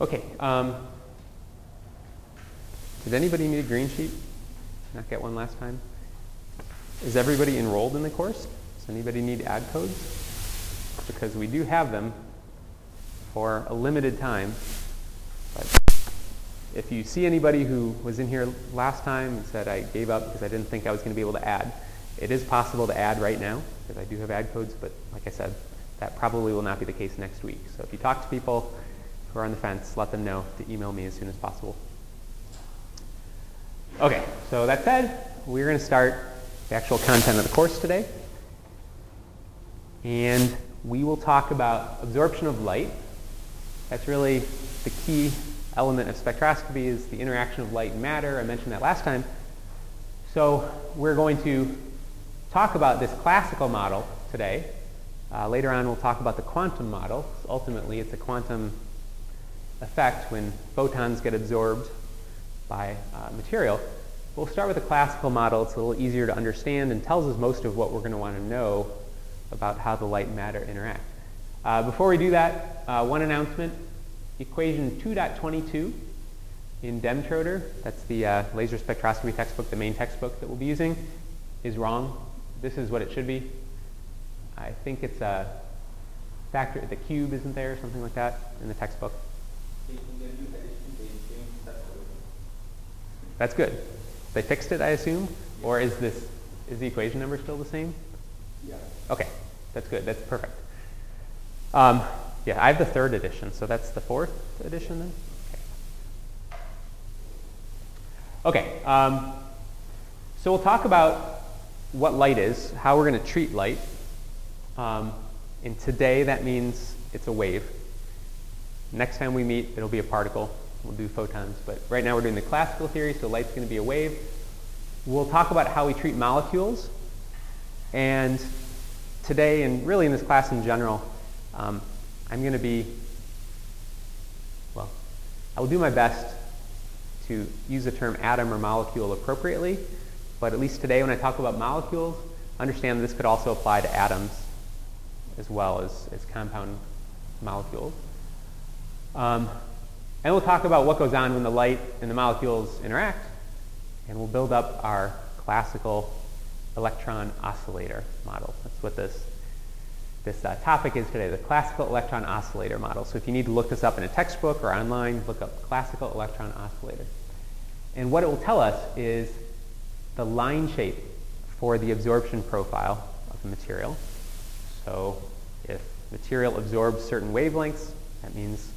Okay. Um, did anybody need a green sheet? Not get one last time? Is everybody enrolled in the course? Does anybody need add codes? Because we do have them for a limited time. But if you see anybody who was in here last time and said I gave up because I didn't think I was going to be able to add, it is possible to add right now because I do have add codes, but like I said, that probably will not be the case next week. So if you talk to people who are on the fence, let them know to email me as soon as possible. Okay, so that said, we're going to start the actual content of the course today. And we will talk about absorption of light. That's really the key element of spectroscopy is the interaction of light and matter. I mentioned that last time. So we're going to talk about this classical model today. Uh, later on, we'll talk about the quantum model. Ultimately, it's a quantum effect when photons get absorbed by uh, material. We'll start with a classical model. It's a little easier to understand and tells us most of what we're going to want to know about how the light and matter interact. Uh, before we do that, uh, one announcement. Equation 2.22 in Demtroder, that's the uh, laser spectroscopy textbook, the main textbook that we'll be using, is wrong. This is what it should be. I think it's a factor, the cube isn't there, or something like that in the textbook. That's good. They fixed it, I assume? Or is this, is the equation number still the same? Yeah. Okay, that's good. That's perfect. Um, yeah, I have the third edition, so that's the fourth edition then? Okay, okay um, so we'll talk about what light is, how we're going to treat light. Um, and today that means it's a wave. Next time we meet, it'll be a particle. We'll do photons. But right now we're doing the classical theory, so light's going to be a wave. We'll talk about how we treat molecules. And today, and really in this class in general, um, I'm going to be, well, I will do my best to use the term atom or molecule appropriately. But at least today, when I talk about molecules, understand this could also apply to atoms as well as, as compound molecules. Um, and we'll talk about what goes on when the light and the molecules interact, and we'll build up our classical electron oscillator model. That's what this, this uh, topic is today, the classical electron oscillator model. So if you need to look this up in a textbook or online, look up classical electron oscillator. And what it will tell us is the line shape for the absorption profile of the material. So if material absorbs certain wavelengths, that means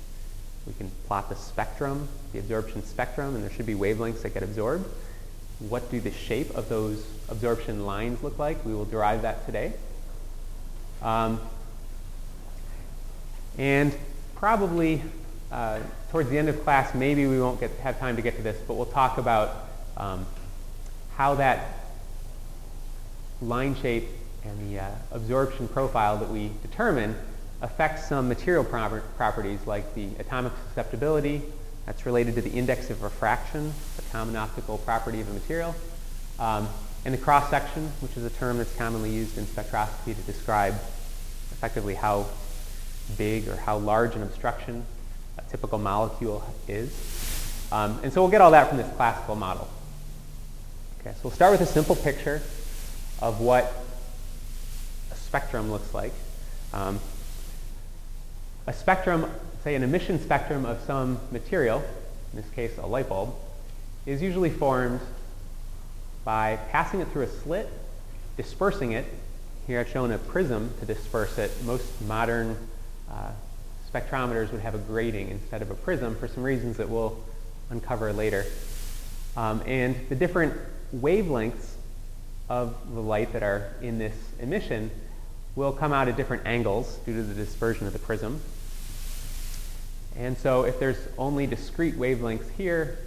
we can plot the spectrum, the absorption spectrum, and there should be wavelengths that get absorbed. What do the shape of those absorption lines look like? We will derive that today. Um, and probably uh, towards the end of class, maybe we won't get, have time to get to this, but we'll talk about um, how that line shape and the uh, absorption profile that we determine affects some material proper properties like the atomic susceptibility, that's related to the index of refraction, the common optical property of a material, um, and the cross section, which is a term that's commonly used in spectroscopy to describe effectively how big or how large an obstruction a typical molecule is. Um, and so we'll get all that from this classical model. Okay, so we'll start with a simple picture of what a spectrum looks like. Um, a spectrum, say an emission spectrum of some material, in this case a light bulb, is usually formed by passing it through a slit, dispersing it. Here I've shown a prism to disperse it. Most modern uh, spectrometers would have a grating instead of a prism for some reasons that we'll uncover later. Um, and the different wavelengths of the light that are in this emission will come out at different angles due to the dispersion of the prism. And so if there's only discrete wavelengths here,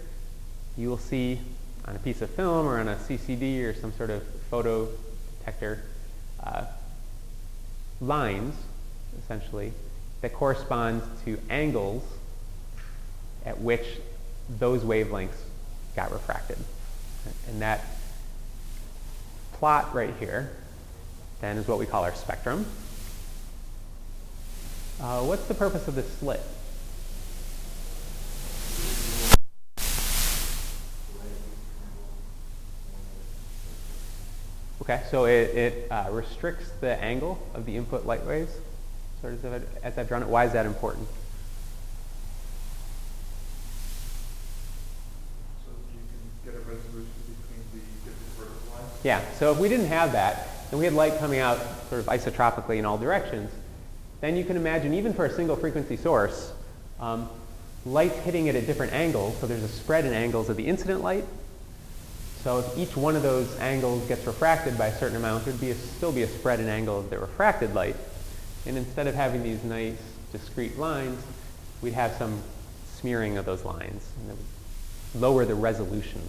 you will see on a piece of film or on a CCD or some sort of photo detector uh, lines, essentially, that correspond to angles at which those wavelengths got refracted. And that plot right here then is what we call our spectrum. Uh, what's the purpose of this slit? Okay, so it, it uh, restricts the angle of the input light waves, sort of as I've drawn it. Why is that important? So you can get a resolution between the different vertical lines? Yeah, so if we didn't have that, and we had light coming out sort of isotropically in all directions, then you can imagine even for a single frequency source, um, light hitting it at different angles, so there's a spread in angles of the incident light. So if each one of those angles gets refracted by a certain amount, there'd be a, still be a spread in angle of the refracted light. And instead of having these nice discrete lines, we'd have some smearing of those lines. And it would lower the resolution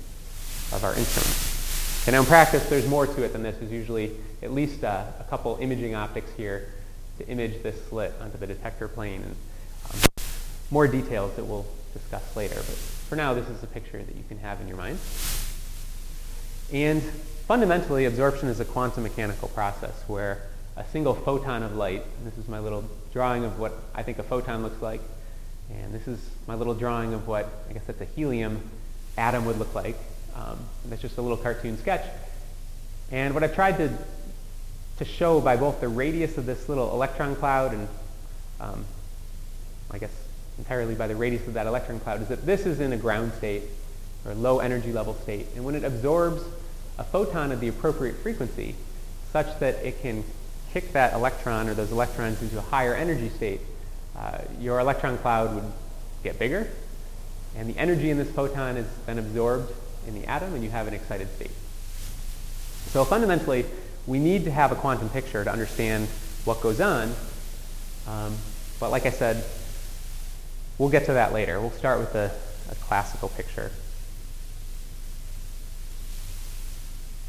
of our instrument. And in practice, there's more to it than this. There's usually at least uh, a couple imaging optics here to image this slit onto the detector plane. And um, more details that we'll discuss later. But for now, this is a picture that you can have in your mind. And fundamentally, absorption is a quantum mechanical process where a single photon of light, this is my little drawing of what I think a photon looks like, and this is my little drawing of what I guess that's a helium atom would look like. Um, that's just a little cartoon sketch. And what I've tried to, to show by both the radius of this little electron cloud and um, I guess entirely by the radius of that electron cloud is that this is in a ground state or low energy level state. And when it absorbs a photon of the appropriate frequency such that it can kick that electron or those electrons into a higher energy state, uh, your electron cloud would get bigger. And the energy in this photon is then absorbed in the atom and you have an excited state. So fundamentally, we need to have a quantum picture to understand what goes on. Um, but like I said, we'll get to that later. We'll start with a, a classical picture.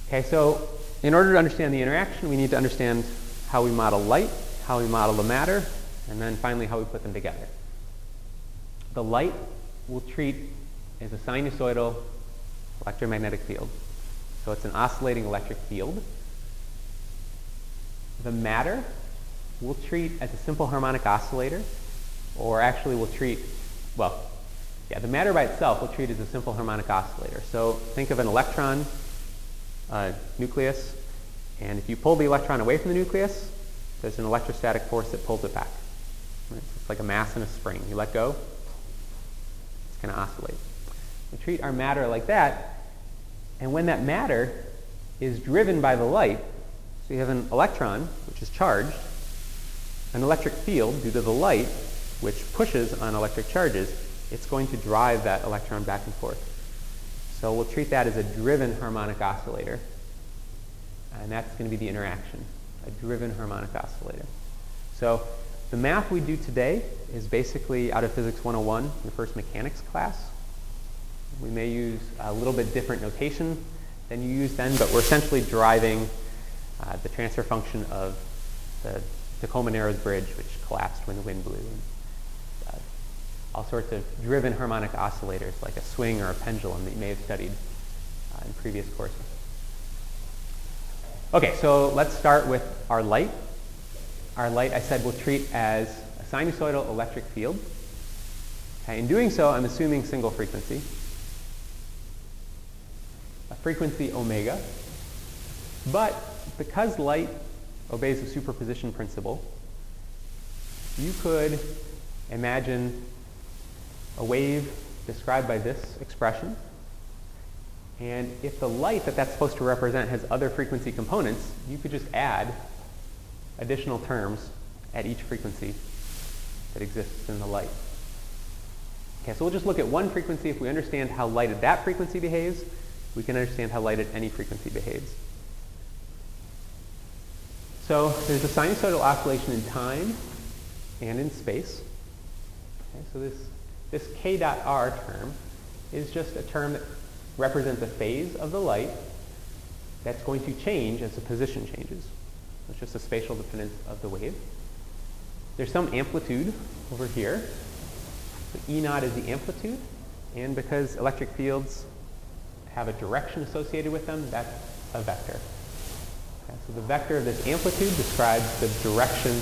Okay, so in order to understand the interaction, we need to understand how we model light, how we model the matter, and then finally how we put them together. The light we'll treat as a sinusoidal electromagnetic field. So it's an oscillating electric field. The matter we'll treat as a simple harmonic oscillator, or actually we'll treat, well, yeah, the matter by itself we'll treat as a simple harmonic oscillator. So think of an electron uh, nucleus, and if you pull the electron away from the nucleus, there's an electrostatic force that pulls it back. Right? So it's like a mass in a spring. You let go, it's going to oscillate. We treat our matter like that, and when that matter is driven by the light, so you have an electron, which is charged, an electric field due to the light, which pushes on electric charges, it's going to drive that electron back and forth. So we'll treat that as a driven harmonic oscillator. And that's going to be the interaction, a driven harmonic oscillator. So the math we do today is basically out of Physics 101 in the first mechanics class. We may use a little bit different notation than you used then, but we're essentially driving uh, the transfer function of the Tacoma Narrows Bridge, which collapsed when the wind blew. All sorts of driven harmonic oscillators, like a swing or a pendulum that you may have studied uh, in previous courses. Okay, so let's start with our light. Our light, I said, we'll treat as a sinusoidal electric field. Okay, in doing so, I'm assuming single frequency a frequency omega. But because light obeys the superposition principle, you could imagine a wave described by this expression. And if the light that that's supposed to represent has other frequency components, you could just add additional terms at each frequency that exists in the light. Okay, so we'll just look at one frequency. If we understand how light at that frequency behaves, we can understand how light at any frequency behaves. So there's a sinusoidal oscillation in time and in space. Okay, so this, this k dot r term is just a term that represents a phase of the light that's going to change as the position changes. It's just a spatial dependence of the wave. There's some amplitude over here. So E naught is the amplitude. And because electric fields have a direction associated with them, that's a vector. Okay, so the vector of this amplitude describes the direction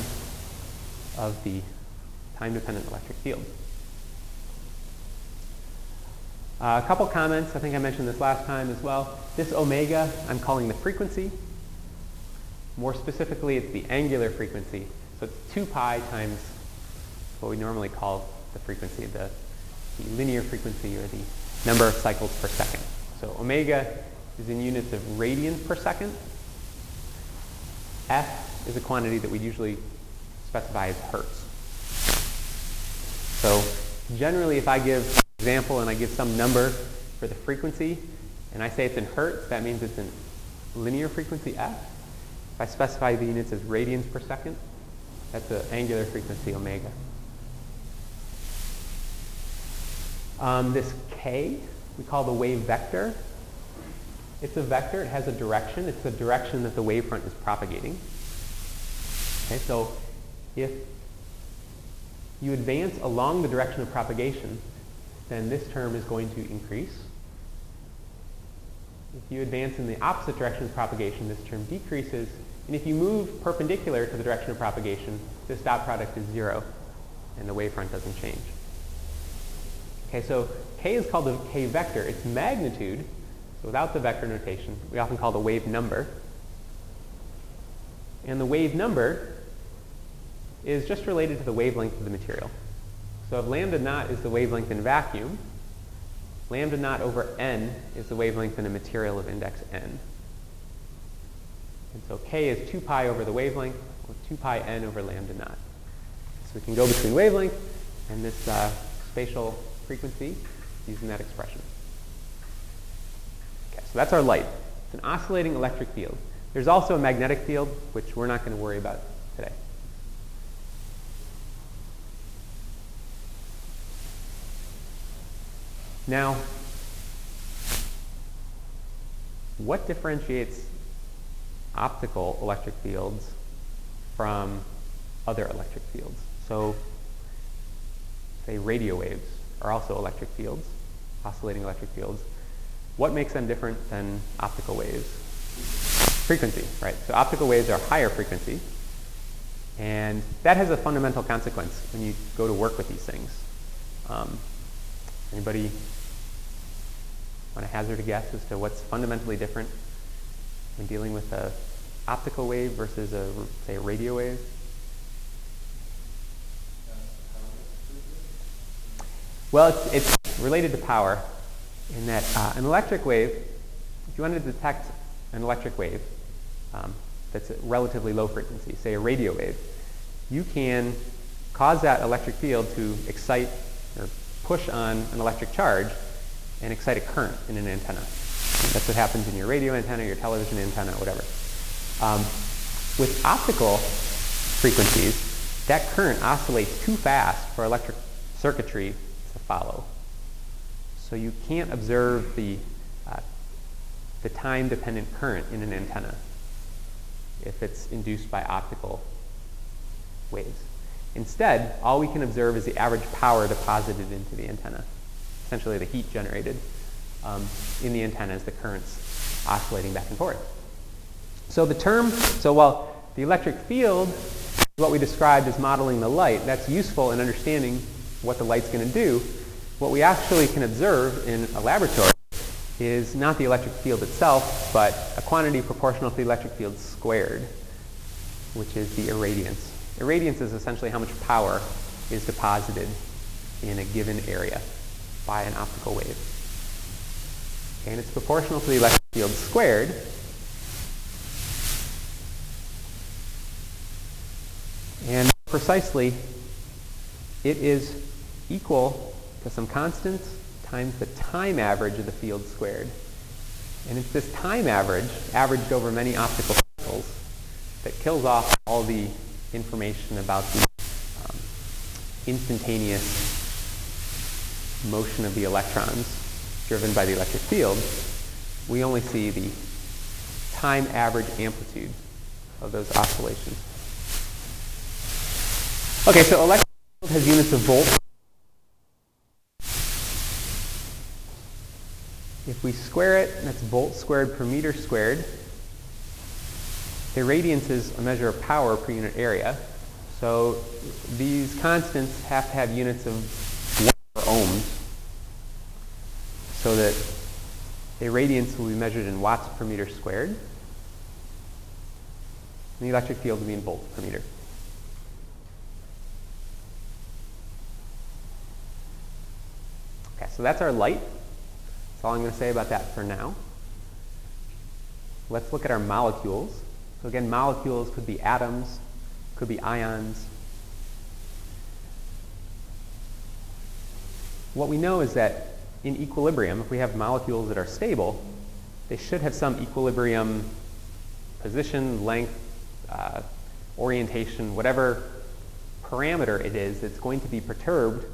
of the time-dependent electric field. Uh, a couple comments. I think I mentioned this last time as well. This omega, I'm calling the frequency. More specifically, it's the angular frequency. So it's 2 pi times what we normally call the frequency, the, the linear frequency or the number of cycles per second. So omega is in units of radians per second. F is a quantity that we usually specify as hertz. So generally, if I give an example and I give some number for the frequency, and I say it's in hertz, that means it's in linear frequency f. If I specify the units as radians per second, that's the angular frequency omega. Um, this k we call the wave vector. It's a vector. It has a direction. It's the direction that the wavefront is propagating. Okay, so if you advance along the direction of propagation, then this term is going to increase. If you advance in the opposite direction of propagation, this term decreases. And if you move perpendicular to the direction of propagation, this dot product is zero, and the wavefront doesn't change. Okay, so k is called the k vector. Its magnitude, so without the vector notation, we often call the wave number. And the wave number is just related to the wavelength of the material. So if lambda naught is the wavelength in vacuum, lambda naught over n is the wavelength in a material of index n. And so k is 2 pi over the wavelength, or 2 pi n over lambda naught. So we can go between wavelength and this uh, spatial frequency using that expression. Okay, so that's our light. It's an oscillating electric field. There's also a magnetic field, which we're not going to worry about today. Now, what differentiates optical electric fields from other electric fields? So, say radio waves are also electric fields, oscillating electric fields. What makes them different than optical waves? Frequency, right? So optical waves are higher frequency, and that has a fundamental consequence when you go to work with these things. Um, anybody want to hazard a guess as to what's fundamentally different when dealing with a optical wave versus a say a radio wave? Well, it's, it's related to power in that uh, an electric wave, if you want to detect an electric wave um, that's a relatively low frequency, say a radio wave, you can cause that electric field to excite push on an electric charge and excite a current in an antenna. That's what happens in your radio antenna, your television antenna, whatever. Um, with optical frequencies, that current oscillates too fast for electric circuitry to follow. So you can't observe the, uh, the time-dependent current in an antenna if it's induced by optical waves. Instead, all we can observe is the average power deposited into the antenna, essentially the heat generated um, in the antenna as the currents oscillating back and forth. So the term, so while the electric field is what we described as modeling the light, that's useful in understanding what the light's going to do, what we actually can observe in a laboratory is not the electric field itself, but a quantity proportional to the electric field squared, which is the irradiance. Irradiance is essentially how much power is deposited in a given area by an optical wave. And it's proportional to the electric field squared. And precisely, it is equal to some constant times the time average of the field squared. And it's this time average, averaged over many optical cycles, that kills off all the information about the um, instantaneous motion of the electrons driven by the electric field. We only see the time average amplitude of those oscillations. Okay, so electric field has units of volts. If we square it, that's volts squared per meter squared. The radiance is a measure of power per unit area. So these constants have to have units of ohms so that the radiance will be measured in watts per meter squared. And the electric field will be in volts per meter. Okay, so that's our light. That's all I'm going to say about that for now. Let's look at our molecules. So again, molecules could be atoms, could be ions. What we know is that in equilibrium, if we have molecules that are stable, they should have some equilibrium position, length, uh, orientation, whatever parameter it is that's going to be perturbed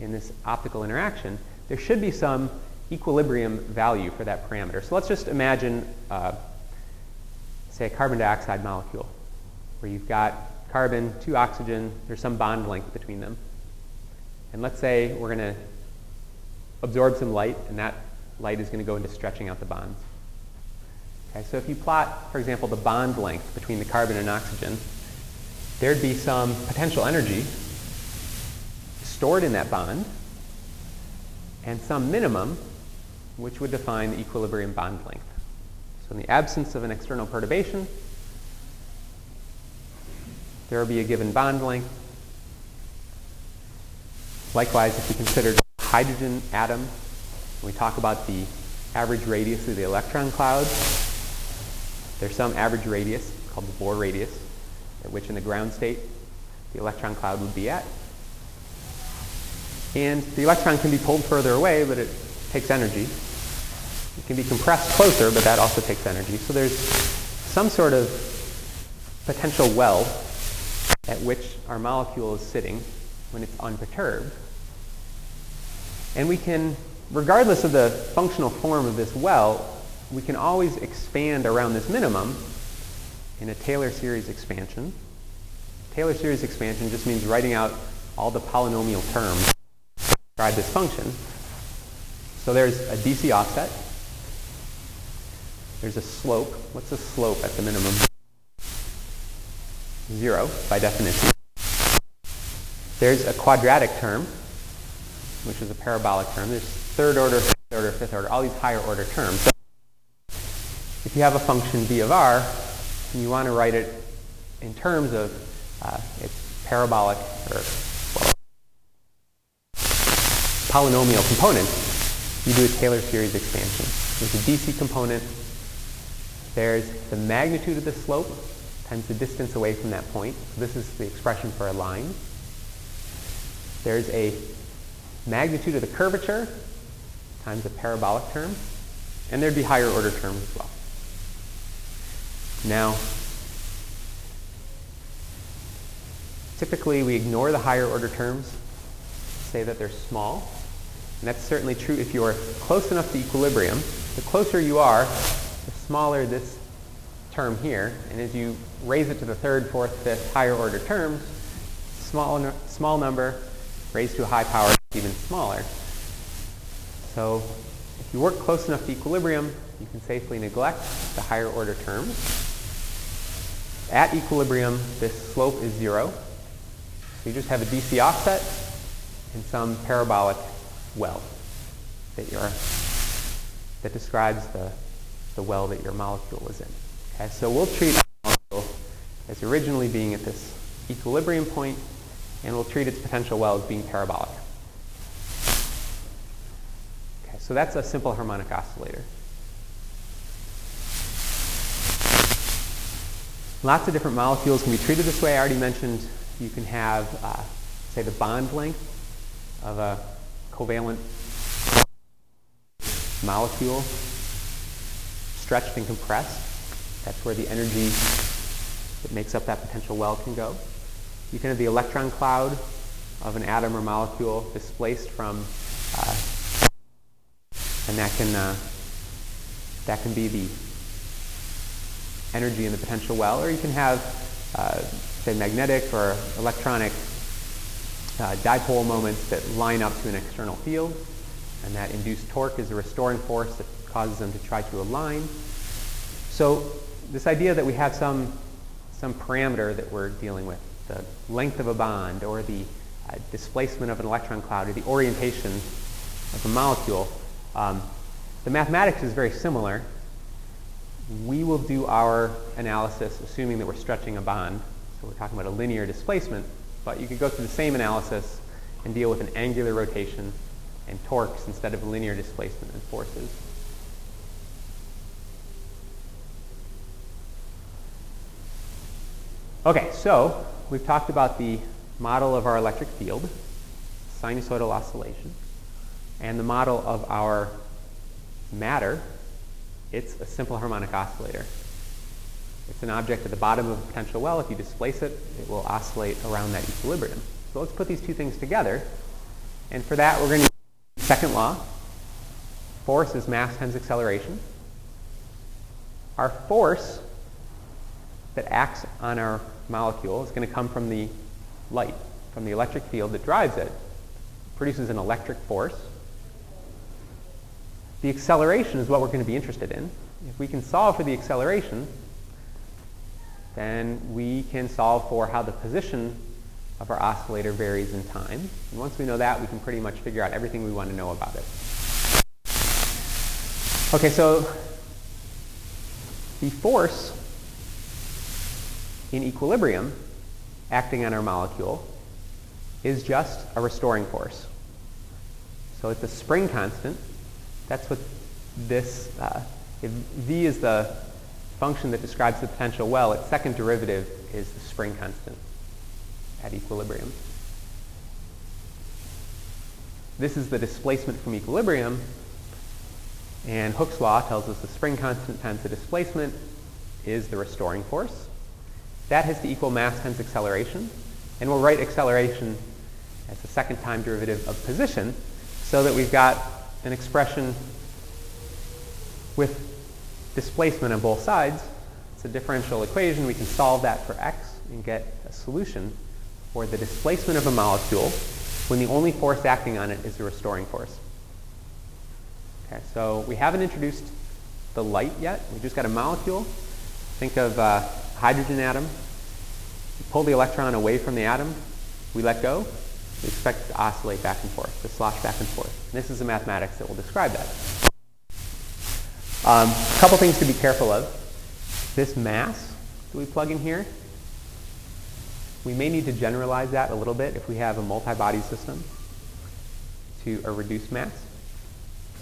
in this optical interaction, there should be some equilibrium value for that parameter. So let's just imagine, uh, say, a carbon dioxide molecule, where you've got carbon, two oxygen, there's some bond length between them. And let's say we're going to absorb some light, and that light is going to go into stretching out the bonds. Okay, so if you plot, for example, the bond length between the carbon and oxygen, there'd be some potential energy stored in that bond and some minimum which would define the equilibrium bond length. So in the absence of an external perturbation, there will be a given bond length. Likewise, if we consider the hydrogen atom, we talk about the average radius of the electron cloud, there's some average radius called the Bohr radius, at which in the ground state the electron cloud would be at. And the electron can be pulled further away, but it takes energy. It can be compressed closer, but that also takes energy. So there's some sort of potential well at which our molecule is sitting when it's unperturbed. And we can, regardless of the functional form of this well, we can always expand around this minimum in a Taylor series expansion. Taylor series expansion just means writing out all the polynomial terms describe this function. So there's a DC offset. There's a slope. What's the slope at the minimum? Zero, by definition. There's a quadratic term, which is a parabolic term. There's third order, fifth order, fifth order, all these higher order terms. So if you have a function v of r, and you want to write it in terms of uh, its parabolic or polynomial component, you do a Taylor series expansion. There's a DC component. There's the magnitude of the slope times the distance away from that point. This is the expression for a line. There's a magnitude of the curvature times the parabolic term. And there'd be higher order terms as well. Now, typically we ignore the higher order terms, say that they're small. And that's certainly true if you're close enough to equilibrium. The closer you are, smaller this term here. And as you raise it to the third, fourth, fifth, higher order terms, small, small number raised to a high power, even smaller. So if you work close enough to equilibrium, you can safely neglect the higher order terms. At equilibrium, this slope is zero. So you just have a DC offset and some parabolic well that, that describes the, the well that your molecule is in. Okay, so we'll treat the molecule as originally being at this equilibrium point, and we'll treat its potential well as being parabolic. Okay, so that's a simple harmonic oscillator. Lots of different molecules can be treated this way. I already mentioned you can have, uh, say, the bond length of a covalent molecule stretched and compressed. That's where the energy that makes up that potential well can go. You can have the electron cloud of an atom or molecule displaced from, uh, and that can uh, that can be the energy in the potential well, or you can have, uh, say, magnetic or electronic uh, dipole moments that line up to an external field, and that induced torque is a restoring force that causes them to try to align. So this idea that we have some, some parameter that we're dealing with, the length of a bond or the uh, displacement of an electron cloud or the orientation of a molecule, um, the mathematics is very similar. we will do our analysis assuming that we're stretching a bond. So we're talking about a linear displacement, but you could go through the same analysis and deal with an angular rotation and torques instead of linear displacement and forces. Okay, so we've talked about the model of our electric field, sinusoidal oscillation, and the model of our matter, it's a simple harmonic oscillator. It's an object at the bottom of a potential well. If you displace it, it will oscillate around that equilibrium. So let's put these two things together. And for that, we're going to use the second law. Force is mass times acceleration. Our force that acts on our molecule is going to come from the light, from the electric field that drives it. produces an electric force. The acceleration is what we're going to be interested in. If we can solve for the acceleration, then we can solve for how the position of our oscillator varies in time. And once we know that, we can pretty much figure out everything we want to know about it. Okay, so the force in equilibrium acting on our molecule is just a restoring force. So it's a spring constant that's what this, uh, if v is the function that describes the potential well, its second derivative is the spring constant at equilibrium. This is the displacement from equilibrium, and Hooke's law tells us the spring constant times the displacement is the restoring force. That has to equal mass times acceleration, and we'll write acceleration as the second time derivative of position so that we've got an expression with displacement on both sides. It's a differential equation. We can solve that for x and get a solution for the displacement of a molecule when the only force acting on it is the restoring force. Okay, so we haven't introduced the light yet. We just got a molecule. Think of a hydrogen atom. Pull the electron away from the atom. We let go we expect it to oscillate back and forth, to slosh back and forth. And this is the mathematics that will describe that. Um, a couple things to be careful of. This mass that we plug in here, we may need to generalize that a little bit if we have a multi-body system to a reduced mass.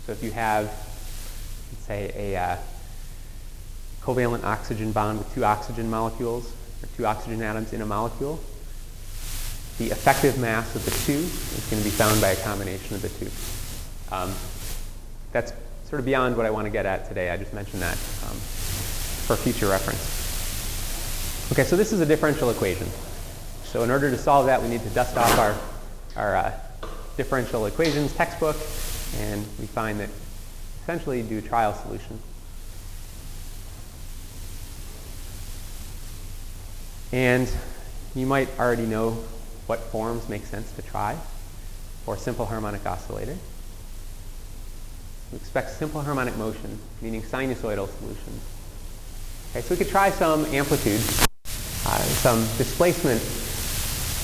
So if you have, let's say, a uh, covalent oxygen bond with two oxygen molecules, or two oxygen atoms in a molecule, the effective mass of the two is going to be found by a combination of the two. Um, that's sort of beyond what I want to get at today. I just mentioned that um, for future reference. Okay, so this is a differential equation. So in order to solve that, we need to dust off our, our uh, differential equations textbook, and we find that essentially do trial solution. And you might already know what forms make sense to try for a simple harmonic oscillator. We expect simple harmonic motion, meaning sinusoidal solutions. Okay, so we could try some amplitude, uh, some displacement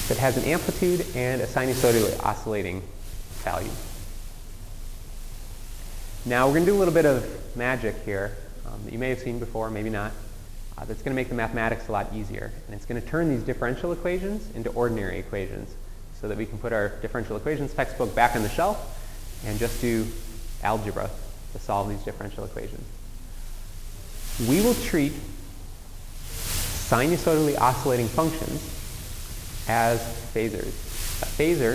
that has an amplitude and a sinusoidally oscillating value. Now we're going to do a little bit of magic here um, that you may have seen before, maybe not uh, that's going to make the mathematics a lot easier. And it's going to turn these differential equations into ordinary equations so that we can put our differential equations textbook back on the shelf and just do algebra to solve these differential equations. We will treat sinusoidally oscillating functions as phasors. A phasor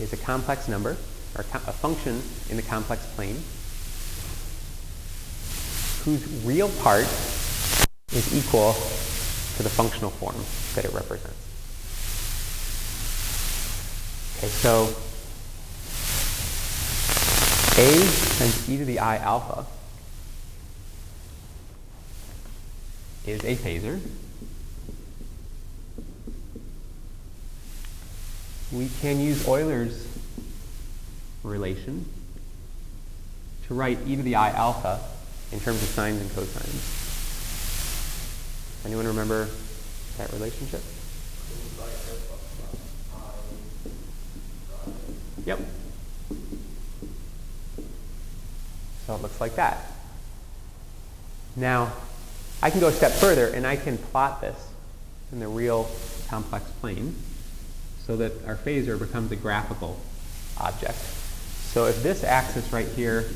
is a complex number, or a function in the complex plane, whose real part is equal to the functional form that it represents. Okay, so a times e to the i alpha is a phasor. We can use Euler's relation to write e to the i alpha in terms of sines and cosines. Anyone remember that relationship? Yep. So it looks like that. Now, I can go a step further and I can plot this in the real complex plane so that our phasor becomes a graphical object. So if this axis right here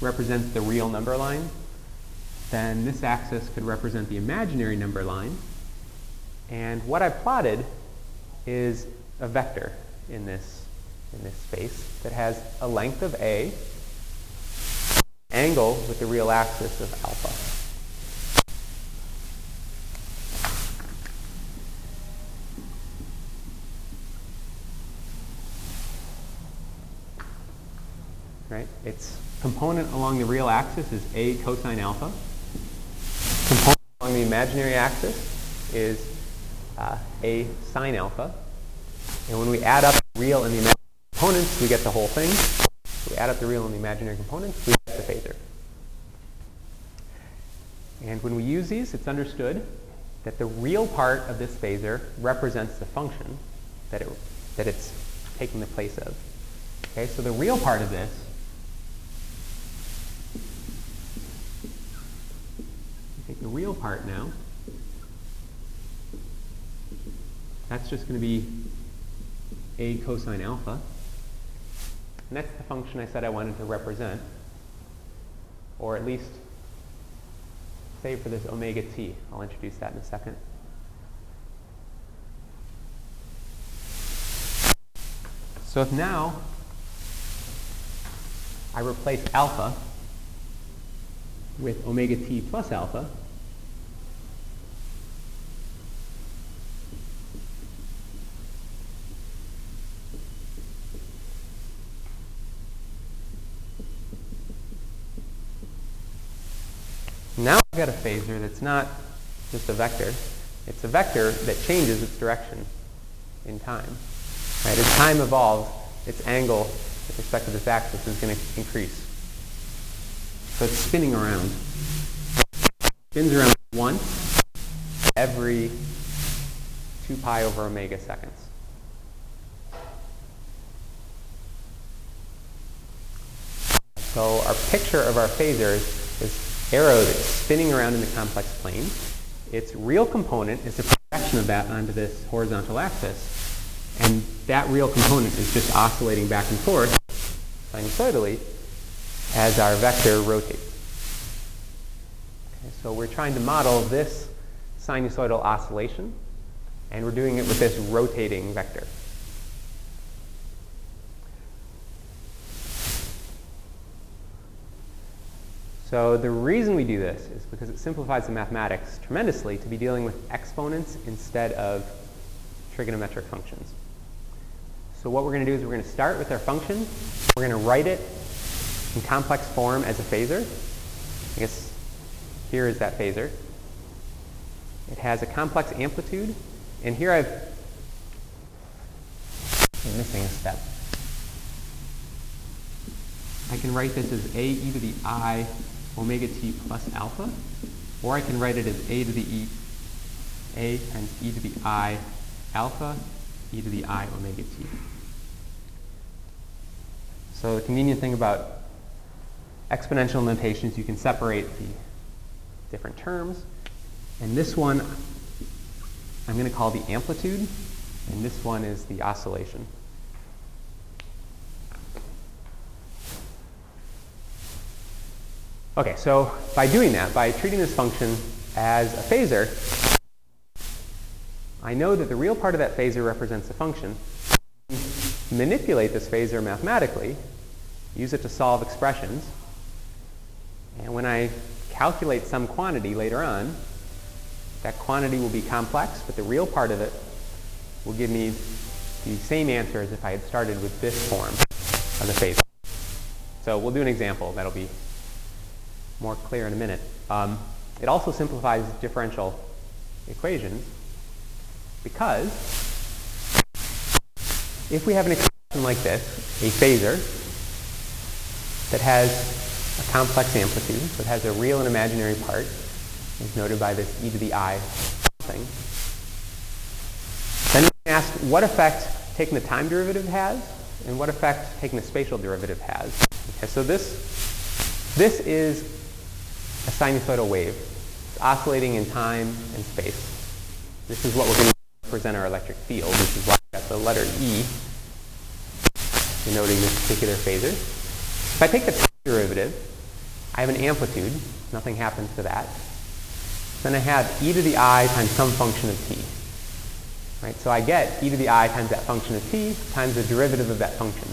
represents the real number line, then this axis could represent the imaginary number line. And what I've plotted is a vector in this, in this space that has a length of a, angle with the real axis of alpha. Right? Its component along the real axis is a cosine alpha. Along the imaginary axis is uh, a sine alpha. And when we add up the real and the imaginary components, we get the whole thing. we add up the real and the imaginary components, we get the phasor. And when we use these, it's understood that the real part of this phasor represents the function that, it, that it's taking the place of. Okay, so the real part of this the real part now. That's just going to be a cosine alpha. And that's the function I said I wanted to represent, or at least save for this omega t. I'll introduce that in a second. So if now I replace alpha with omega t plus alpha, Now I've got a phasor that's not just a vector. It's a vector that changes its direction in time. Right? As time evolves, its angle with respect to this axis is going to increase. So it's spinning around. Spins around once every 2 pi over omega seconds. So our picture of our phasors arrow that's spinning around in the complex plane. Its real component is the projection of that onto this horizontal axis. And that real component is just oscillating back and forth sinusoidally as our vector rotates. Okay, so we're trying to model this sinusoidal oscillation, and we're doing it with this rotating vector. So the reason we do this is because it simplifies the mathematics tremendously to be dealing with exponents instead of trigonometric functions. So what we're going to do is we're going to start with our function. We're going to write it in complex form as a phasor. I guess here is that phasor. It has a complex amplitude. And here I've I'm missing a step. I can write this as a e to the i omega t plus alpha, or I can write it as a to the e, a times e to the i alpha, e to the i omega t. So the convenient thing about exponential notations, you can separate the different terms. And this one, I'm going to call the amplitude, and this one is the oscillation. Okay, so by doing that, by treating this function as a phasor, I know that the real part of that phasor represents the function. Manipulate this phasor mathematically, use it to solve expressions, and when I calculate some quantity later on, that quantity will be complex, but the real part of it will give me the same answer as if I had started with this form of the phasor. So we'll do an example that'll be more clear in a minute. Um, it also simplifies differential equations because if we have an expression like this, a phasor, that has a complex amplitude, so it has a real and imaginary part, as noted by this e to the i thing, then we can ask what effect taking the time derivative has and what effect taking the spatial derivative has. Okay, so this, this is a sinusoidal wave. It's oscillating in time and space. This is what we're going to represent our electric field, which is why I got the letter E denoting this particular phasor. If I take the time derivative, I have an amplitude. Nothing happens to that. Then I have e to the i times some function of t. Right? So I get e to the i times that function of t times the derivative of that function.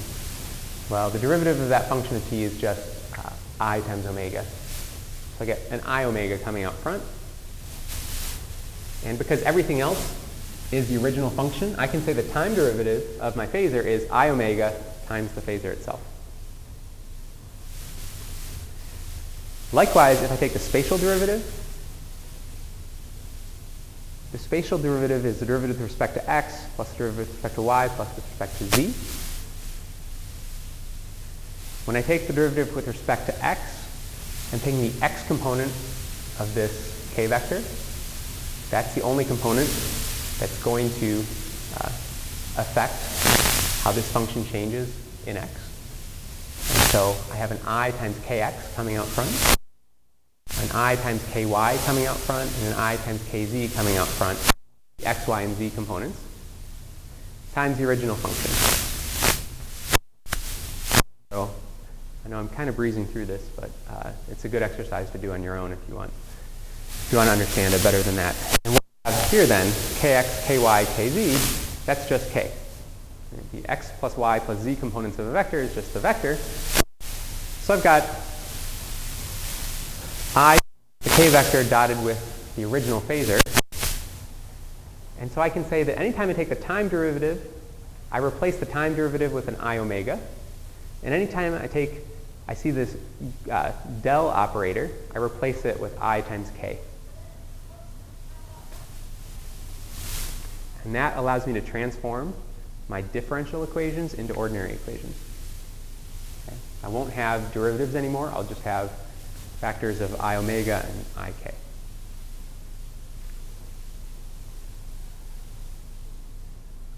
Well, the derivative of that function of t is just uh, i times omega. So I get an i omega coming out front. And because everything else is the original function, I can say the time derivative of my phasor is i omega times the phasor itself. Likewise, if I take the spatial derivative, the spatial derivative is the derivative with respect to x plus the derivative with respect to y plus with respect to z. When I take the derivative with respect to x, I'm taking the x component of this k vector. That's the only component that's going to uh, affect how this function changes in x. And so I have an i times kx coming out front, an i times ky coming out front, and an i times kz coming out front, the x, y, and z components, times the original function. So I know I'm kind of breezing through this, but uh, it's a good exercise to do on your own if you want, if you want to understand it better than that. And what I have here then, kx, ky, kz, that's just k. The x plus y plus z components of a vector is just the vector. So I've got i, the k vector dotted with the original phasor. And so I can say that anytime I take the time derivative, I replace the time derivative with an i omega. And anytime I take, I see this uh, del operator, I replace it with i times k. And that allows me to transform my differential equations into ordinary equations. Okay? I won't have derivatives anymore. I'll just have factors of i omega and ik.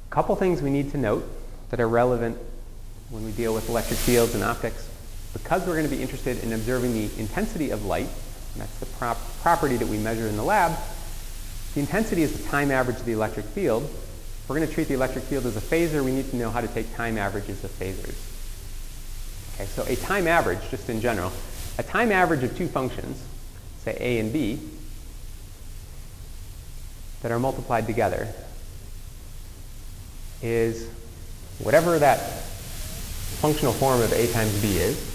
A couple things we need to note that are relevant when we deal with electric fields and optics. Because we're going to be interested in observing the intensity of light, that's the prop property that we measure in the lab, the intensity is the time average of the electric field. If we're going to treat the electric field as a phasor, we need to know how to take time averages of phasors. Okay, so a time average, just in general, a time average of two functions, say a and b, that are multiplied together is whatever that functional form of a times b is,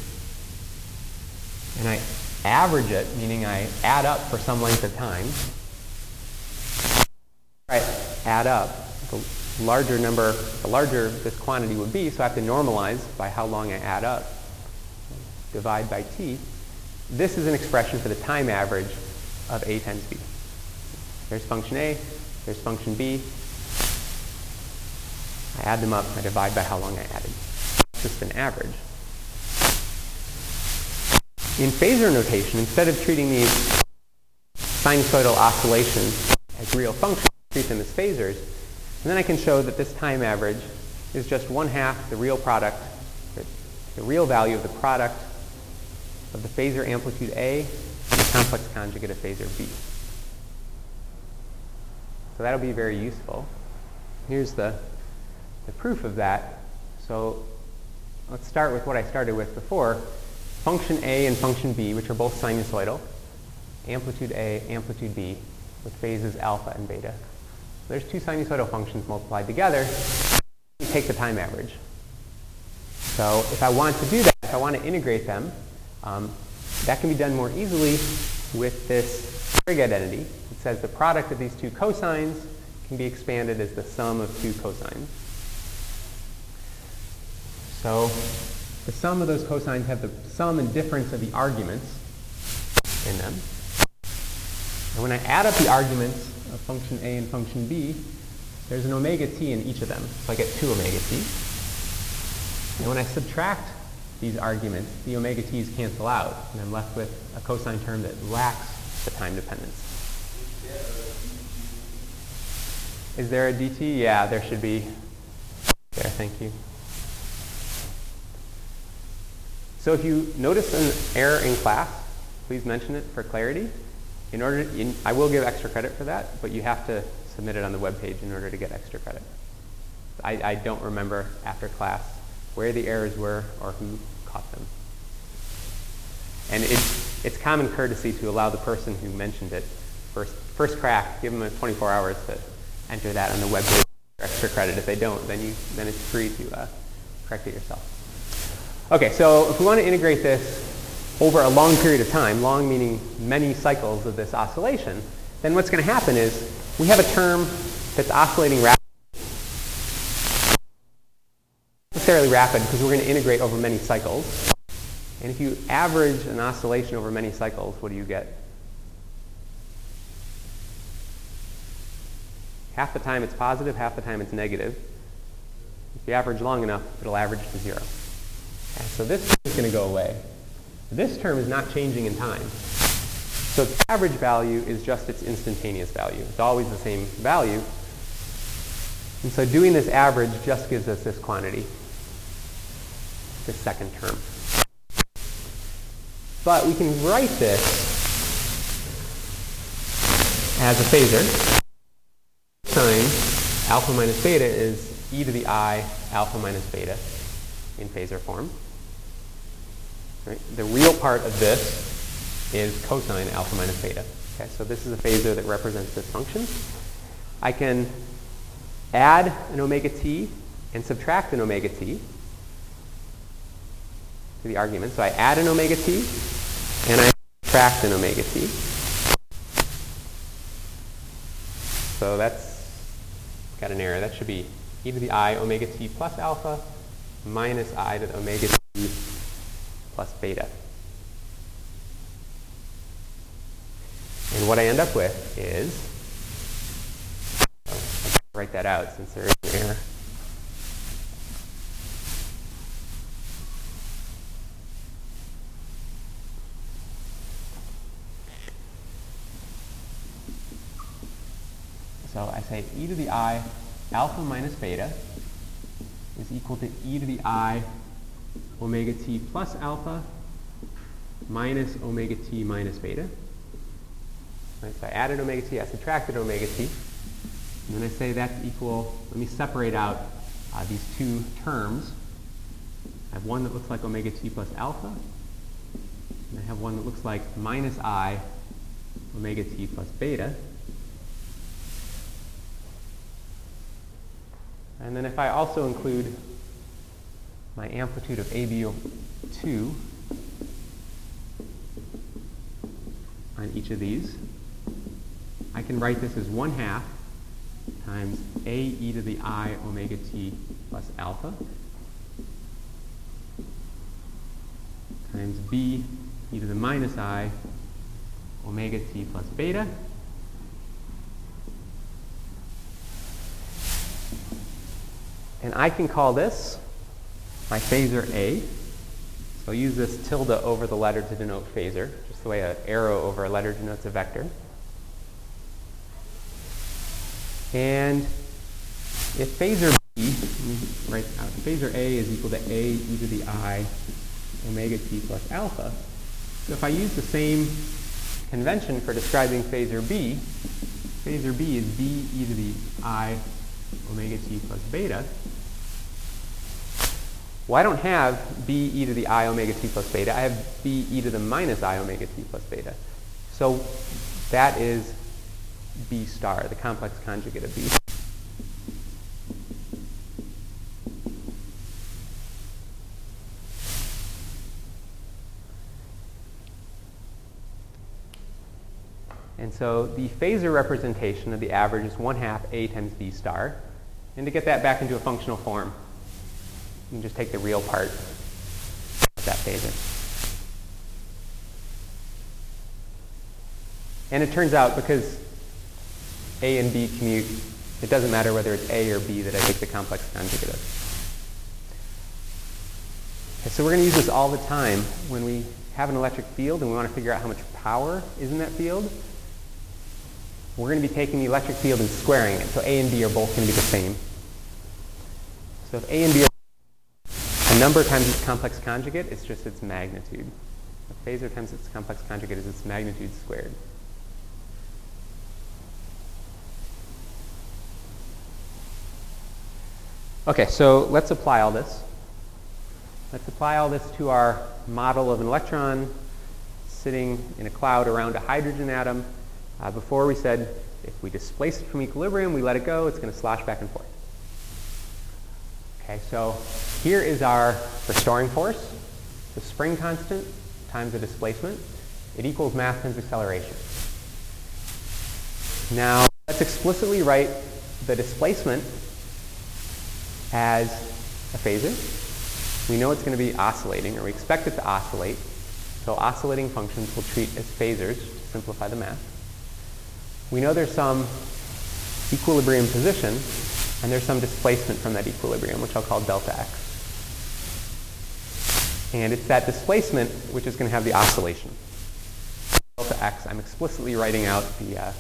and I average it, meaning I add up for some length of time. I add up, the larger number, the larger this quantity would be, so I have to normalize by how long I add up. Divide by t. This is an expression for the time average of a times b. There's function a, there's function b. I add them up, I divide by how long I added. It's just an average. In phasor notation, instead of treating these sinusoidal oscillations as real functions, treat them as phasors, and then I can show that this time average is just one half the real product, the real value of the product of the phasor amplitude A and the complex conjugate of phasor B. So that'll be very useful. Here's the, the proof of that. So let's start with what I started with before. Function A and function B, which are both sinusoidal, amplitude A, amplitude B, with phases alpha and beta. There's two sinusoidal functions multiplied together. You take the time average. So if I want to do that, if I want to integrate them, um, that can be done more easily with this trig identity. It says the product of these two cosines can be expanded as the sum of two cosines. So the sum of those cosines have the sum and difference of the arguments in them. And when I add up the arguments of function A and function B, there's an omega t in each of them. So I get 2 omega t. And when I subtract these arguments, the omega t's cancel out, and I'm left with a cosine term that lacks the time dependence. Is there a dt? Yeah, there should be. There, thank you. So if you notice an error in class, please mention it for clarity. in order, in, I will give extra credit for that, but you have to submit it on the web page in order to get extra credit. I, I don't remember after class where the errors were or who caught them. And it's, it's common courtesy to allow the person who mentioned it first, first crack, give them a 24 hours to enter that on the web page for extra credit. If they don't, then, you, then it's free to uh, correct it yourself. Okay, so if we want to integrate this over a long period of time, long meaning many cycles of this oscillation, then what's going to happen is we have a term that's oscillating rapidly. necessarily rapid because we're going to integrate over many cycles. And if you average an oscillation over many cycles, what do you get? Half the time it's positive, half the time it's negative. If you average long enough, it'll average to zero. Okay, so this is going to go away. This term is not changing in time. So the average value is just its instantaneous value. It's always the same value. And so doing this average just gives us this quantity, this second term. But we can write this as a phasor. Sine alpha minus beta is e to the i alpha minus beta in phasor form. Right? The real part of this is cosine alpha minus beta. Okay, so this is a phasor that represents this function. I can add an omega t and subtract an omega t to the argument. So I add an omega t and I subtract an omega t. So that's got an error. That should be e to the i omega t plus alpha minus i to the omega t plus beta. And what I end up with is, write that out since there is an error. So I say e to the i alpha minus beta is equal to e to the i omega t plus alpha minus omega t minus beta. Right, so I added omega t, I subtracted omega t. And then I say that's equal, let me separate out uh, these two terms. I have one that looks like omega t plus alpha. And I have one that looks like minus i omega t plus beta. And then if I also include my amplitude of AB2 on each of these, I can write this as 1 half times A e to the i omega t plus alpha times B e to the minus i omega t plus beta And I can call this my phasor A. So I'll use this tilde over the letter to denote phasor, just the way an arrow over a letter denotes a vector. And if phasor B, right uh, out, phasor A is equal to A e to the i omega t plus alpha. So if I use the same convention for describing phasor B, phasor B is B e to the i omega t plus beta. Well, I don't have b e to the i omega t plus beta. I have b e to the minus i omega t plus beta. So that is b star, the complex conjugate of b. And so the phasor representation of the average is 1 half a times b star. And to get that back into a functional form, you can just take the real part of that phasor. And it turns out because A and B commute, it doesn't matter whether it's A or B that I take the complex conjugate of. Okay, so we're going to use this all the time when we have an electric field and we want to figure out how much power is in that field. We're going to be taking the electric field and squaring it. So A and B are both going to be the same. So if A and B are number times its complex conjugate is just its magnitude. A phasor times its complex conjugate is its magnitude squared. Okay, so let's apply all this. Let's apply all this to our model of an electron sitting in a cloud around a hydrogen atom. Uh, before we said if we displace it from equilibrium, we let it go, it's going to slosh back and forth. Okay, so here is our restoring force, the spring constant times the displacement. It equals mass times acceleration. Now, let's explicitly write the displacement as a phasor. We know it's going to be oscillating, or we expect it to oscillate. So oscillating functions we'll treat as phasors to simplify the math. We know there's some equilibrium position, and there's some displacement from that equilibrium, which I'll call delta x. And it's that displacement which is going to have the oscillation. Delta x, I'm explicitly writing out the, uh,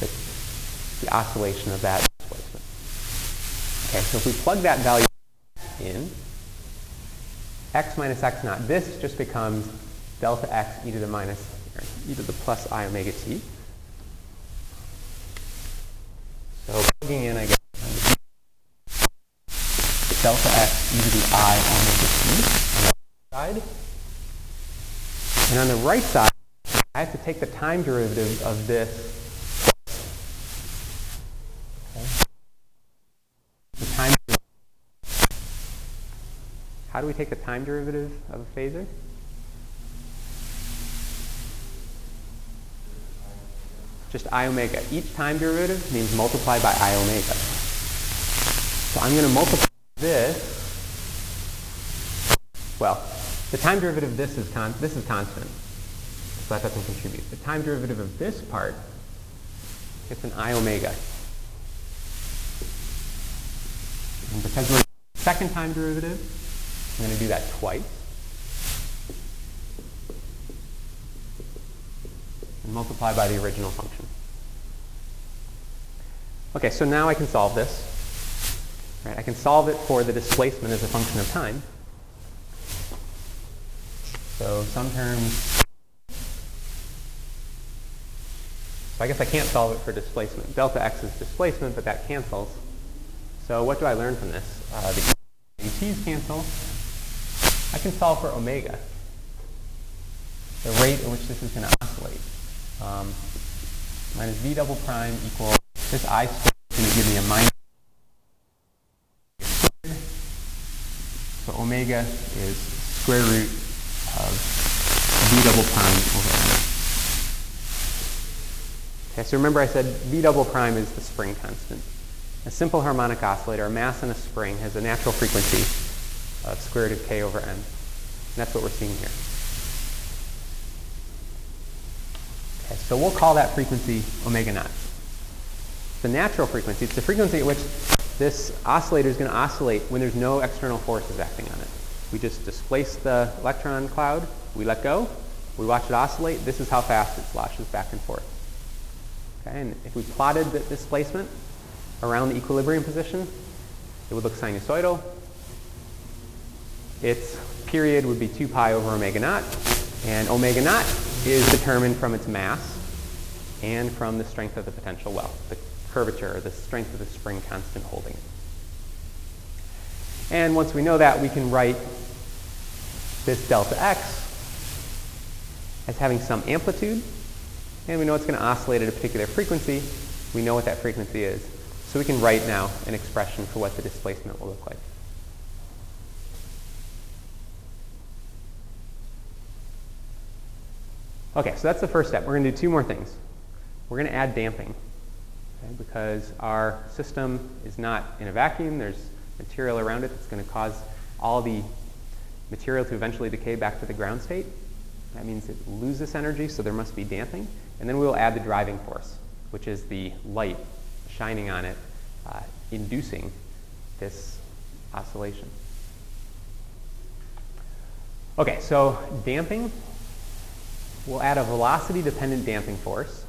the, the oscillation of that displacement. Okay, so if we plug that value in, x minus x naught, this just becomes delta x e to the minus, e to the plus i omega t. So plugging in, I get delta the i omega t on the left side. And on the right side, I have to take the time derivative of this. Okay. The time How do we take the time derivative of a phasor? just i omega. Each time derivative means multiply by i omega. So I'm going to multiply this. Well, the time derivative of this is, con- this is constant. So that doesn't contribute. The time derivative of this part gets an i omega. And because we're second time derivative, I'm going to do that twice. and multiply by the original function. Okay, so now I can solve this. Right, I can solve it for the displacement as a function of time. So some terms. So I guess I can't solve it for displacement. Delta x is displacement, but that cancels. So what do I learn from this? Uh, the ETs cancel. I can solve for omega, the rate at which this is going to oscillate um, minus v double prime equals this i squared is going to give me a minus so omega is square root of v double prime over n. Okay, so remember I said v double prime is the spring constant. A simple harmonic oscillator, a mass in a spring, has a natural frequency of square root of k over n. And that's what we're seeing here. Okay, so we'll call that frequency omega naught. The natural frequency, it's the frequency at which this oscillator is going to oscillate when there's no external forces acting on it. We just displace the electron cloud, we let go, we watch it oscillate. This is how fast it sloshes back and forth. Okay, and if we plotted the displacement around the equilibrium position, it would look sinusoidal. Its period would be 2 pi over omega naught, and omega naught is determined from its mass and from the strength of the potential well, the curvature, the strength of the spring constant holding it. And once we know that, we can write this delta x as having some amplitude, and we know it's going to oscillate at a particular frequency. We know what that frequency is. So we can write now an expression for what the displacement will look like. Okay, so that's the first step. We're going to do two more things. We're going to add damping okay, because our system is not in a vacuum. There's material around it that's going to cause all the material to eventually decay back to the ground state. That means it loses energy, so there must be damping. And then we will add the driving force, which is the light shining on it, uh, inducing this oscillation. Okay, so damping We'll add a velocity-dependent damping force.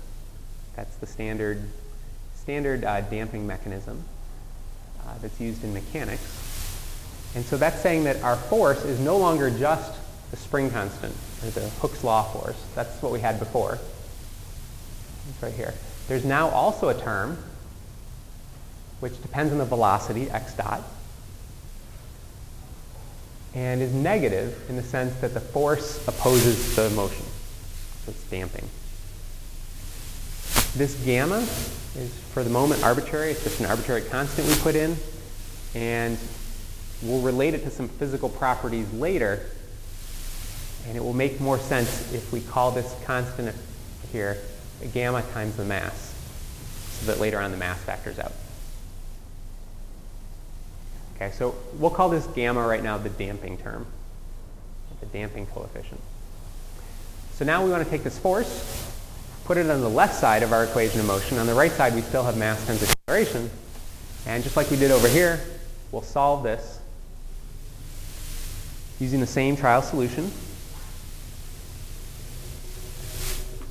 That's the standard, standard uh, damping mechanism uh, that's used in mechanics. And so that's saying that our force is no longer just the spring constant, or the Hooke's law force. That's what we had before. It's right here. There's now also a term which depends on the velocity, x dot, and is negative in the sense that the force opposes the motion. So it's damping. This gamma is, for the moment, arbitrary. It's just an arbitrary constant we put in. And we'll relate it to some physical properties later. And it will make more sense if we call this constant here gamma times the mass, so that later on the mass factors out. Okay, so we'll call this gamma right now the damping term, the damping coefficient. So now we want to take this force, put it on the left side of our equation of motion. On the right side, we still have mass times acceleration. And just like we did over here, we'll solve this using the same trial solution.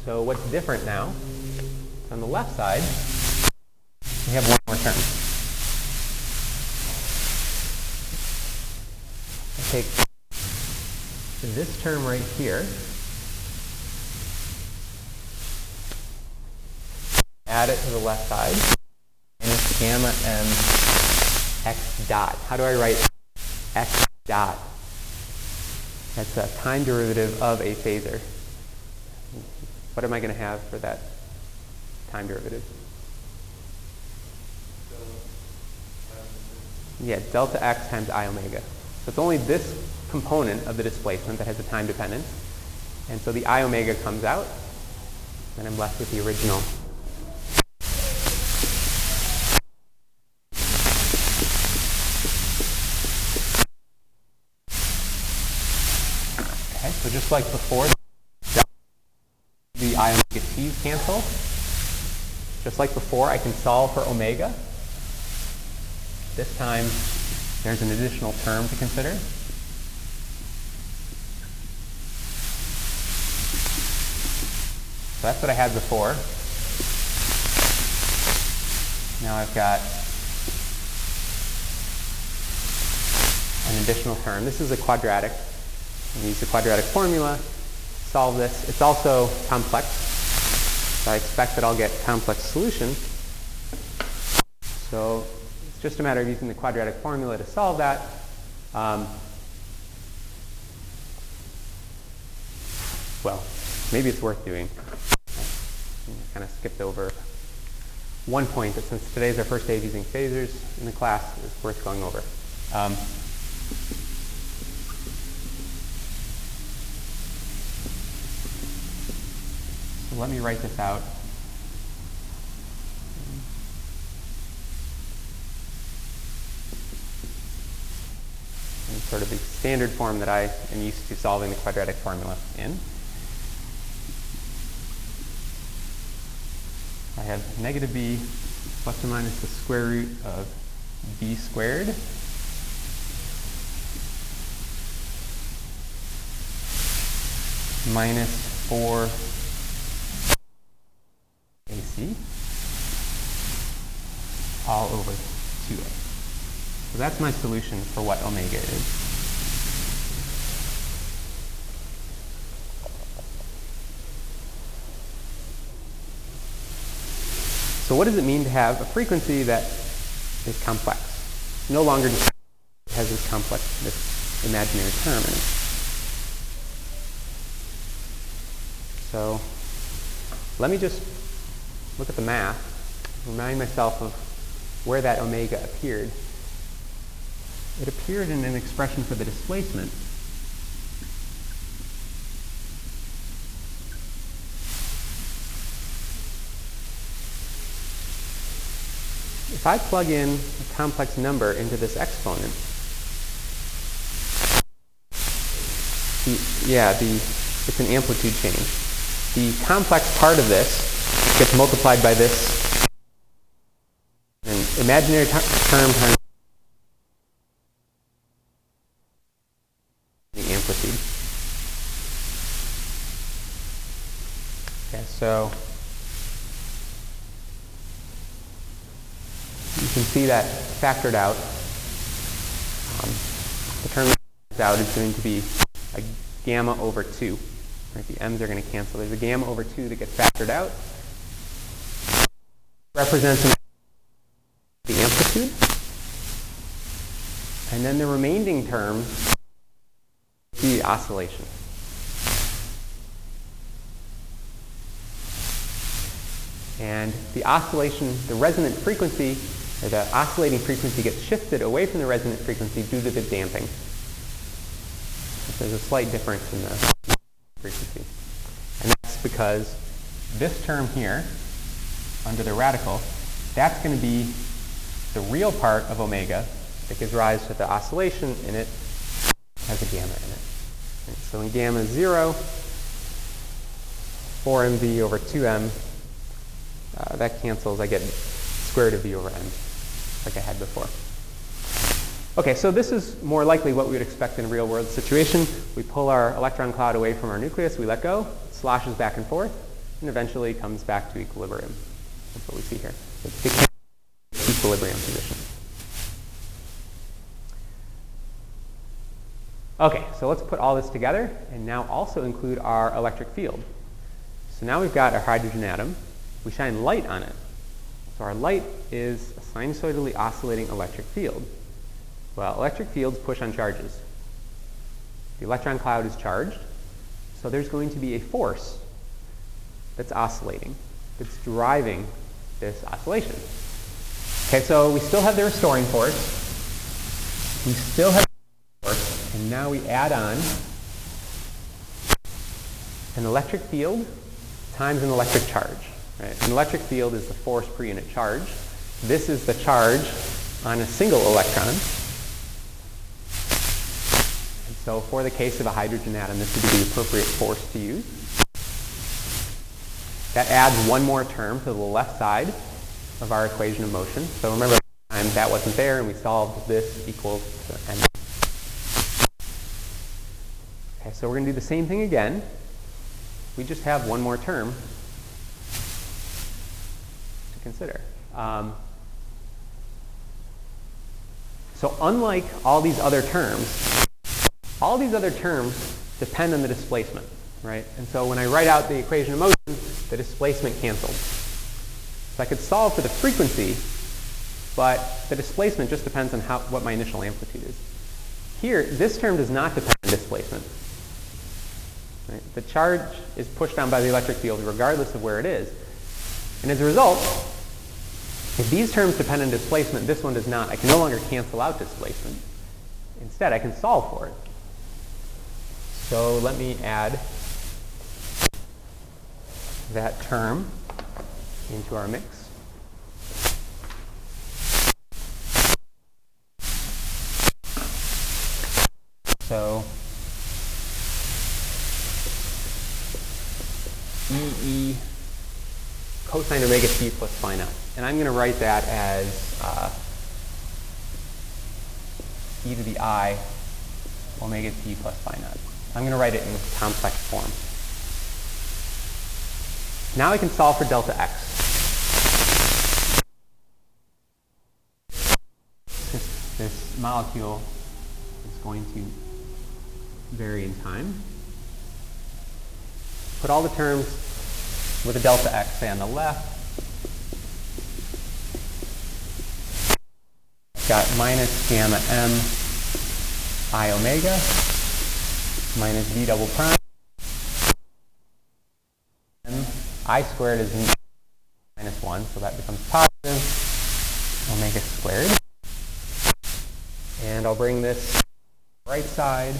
So what's different now? On the left side, we have one more term. I take this term right here, add it to the left side, and it's gamma m x dot. How do I write x dot? That's a time derivative of a phasor. What am I going to have for that time derivative? Yeah, delta x times i omega. So it's only this component of the displacement that has a time dependence. And so the i omega comes out, and I'm left with the original. So just like before, the i omega t's cancel. Just like before, I can solve for omega. This time, there's an additional term to consider. So that's what I had before. Now I've got an additional term. This is a quadratic. I use the quadratic formula, solve this. It's also complex. So I expect that I'll get complex solution. So it's just a matter of using the quadratic formula to solve that. Um, well, maybe it's worth doing. I kind of skipped over one point that since today's our first day of using phasors in the class, it's worth going over. Um, so let me write this out. In sort of the standard form that I am used to solving the quadratic formula in. I have negative b plus or minus the square root of b squared minus 4 AC all over 2a. So that's my solution for what omega is. So what does it mean to have a frequency that is complex? No longer has this complex, this imaginary term in it. So let me just look at the math, remind myself of where that omega appeared. It appeared in an expression for the displacement. If I plug in a complex number into this exponent, the, yeah, the, it's an amplitude change. The complex part of this gets multiplied by this an imaginary term times the amplitude. Okay, so you can see that factored out. Um, the term out is going to be a gamma over 2. Right, the m's are going to cancel. There's a gamma over 2 that gets factored out. Represents the amplitude. And then the remaining term, the oscillation. And the oscillation, the resonant frequency, or the oscillating frequency gets shifted away from the resonant frequency due to the damping. There's a slight difference in the frequency. And that's because this term here, under the radical, that's going to be the real part of omega that gives rise to the oscillation, and it has a gamma in it. So in gamma 0, 4mv over 2m, uh, that cancels. I get square root of v over m, like I had before. Okay, so this is more likely what we would expect in a real world situation. We pull our electron cloud away from our nucleus, we let go, it sloshes back and forth, and eventually comes back to equilibrium. That's what we see here. It's equilibrium position. Okay, so let's put all this together and now also include our electric field. So now we've got our hydrogen atom. We shine light on it. So our light is a sinusoidally oscillating electric field. Well, electric fields push on charges. The electron cloud is charged, so there's going to be a force that's oscillating, that's driving this oscillation. Okay, so we still have the restoring force. We still have force, and now we add on an electric field times an electric charge. Right? An electric field is the force per unit charge. This is the charge on a single electron. And so for the case of a hydrogen atom, this would be the appropriate force to use. That adds one more term to the left side of our equation of motion. So remember, that wasn't there, and we solved this equals to m. Okay, so we're going to do the same thing again. We just have one more term to consider. Um, so unlike all these other terms, all these other terms depend on the displacement, right? And so when I write out the equation of motion, the displacement cancels. So I could solve for the frequency, but the displacement just depends on how, what my initial amplitude is. Here, this term does not depend on displacement. Right? The charge is pushed down by the electric field regardless of where it is. And as a result, if these terms depend on displacement, this one does not. I can no longer cancel out displacement. Instead, I can solve for it. So let me add that term into our mix. So EE cosine omega t plus phi naught. And I'm going to write that as uh, e to the i omega t plus phi naught. I'm going to write it in complex form. Now I can solve for delta x. This molecule is going to vary in time, put all the terms with a delta x, say on the left. Got minus gamma m i omega minus v double prime. And i squared is minus 1, so that becomes positive omega squared. And I'll bring this right side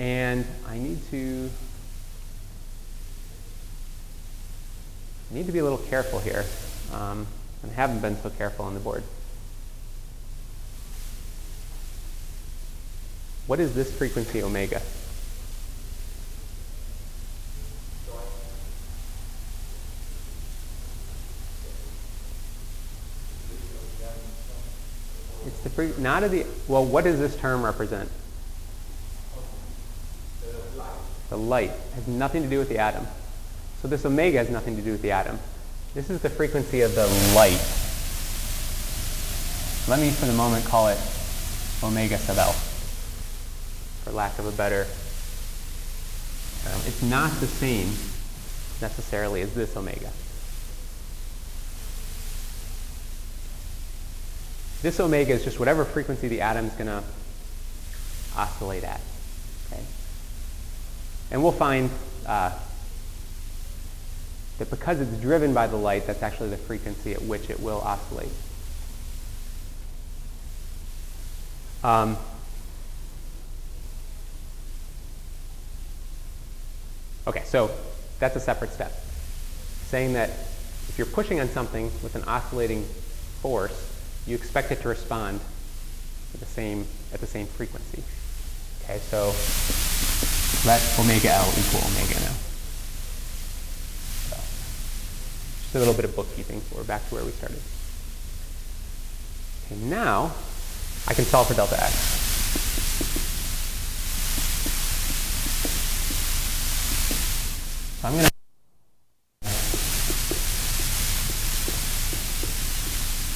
And I need to need to be a little careful here. Um, and haven't been so careful on the board. What is this frequency omega? It's the free, not of the, well, what does this term represent? The light has nothing to do with the atom. So this omega has nothing to do with the atom. This is the frequency of the light. Let me, for the moment, call it omega sub L, for lack of a better. It's not the same necessarily as this omega. This omega is just whatever frequency the atom is going to oscillate at. Okay? And we'll find uh, that because it's driven by the light, that's actually the frequency at which it will oscillate. Um, okay, so that's a separate step. Saying that if you're pushing on something with an oscillating force, you expect it to respond at the same, at the same frequency. Okay, so let omega L equal omega now. So, just a little bit of bookkeeping, we're back to where we started. Okay, now I can solve for delta x. So I'm going to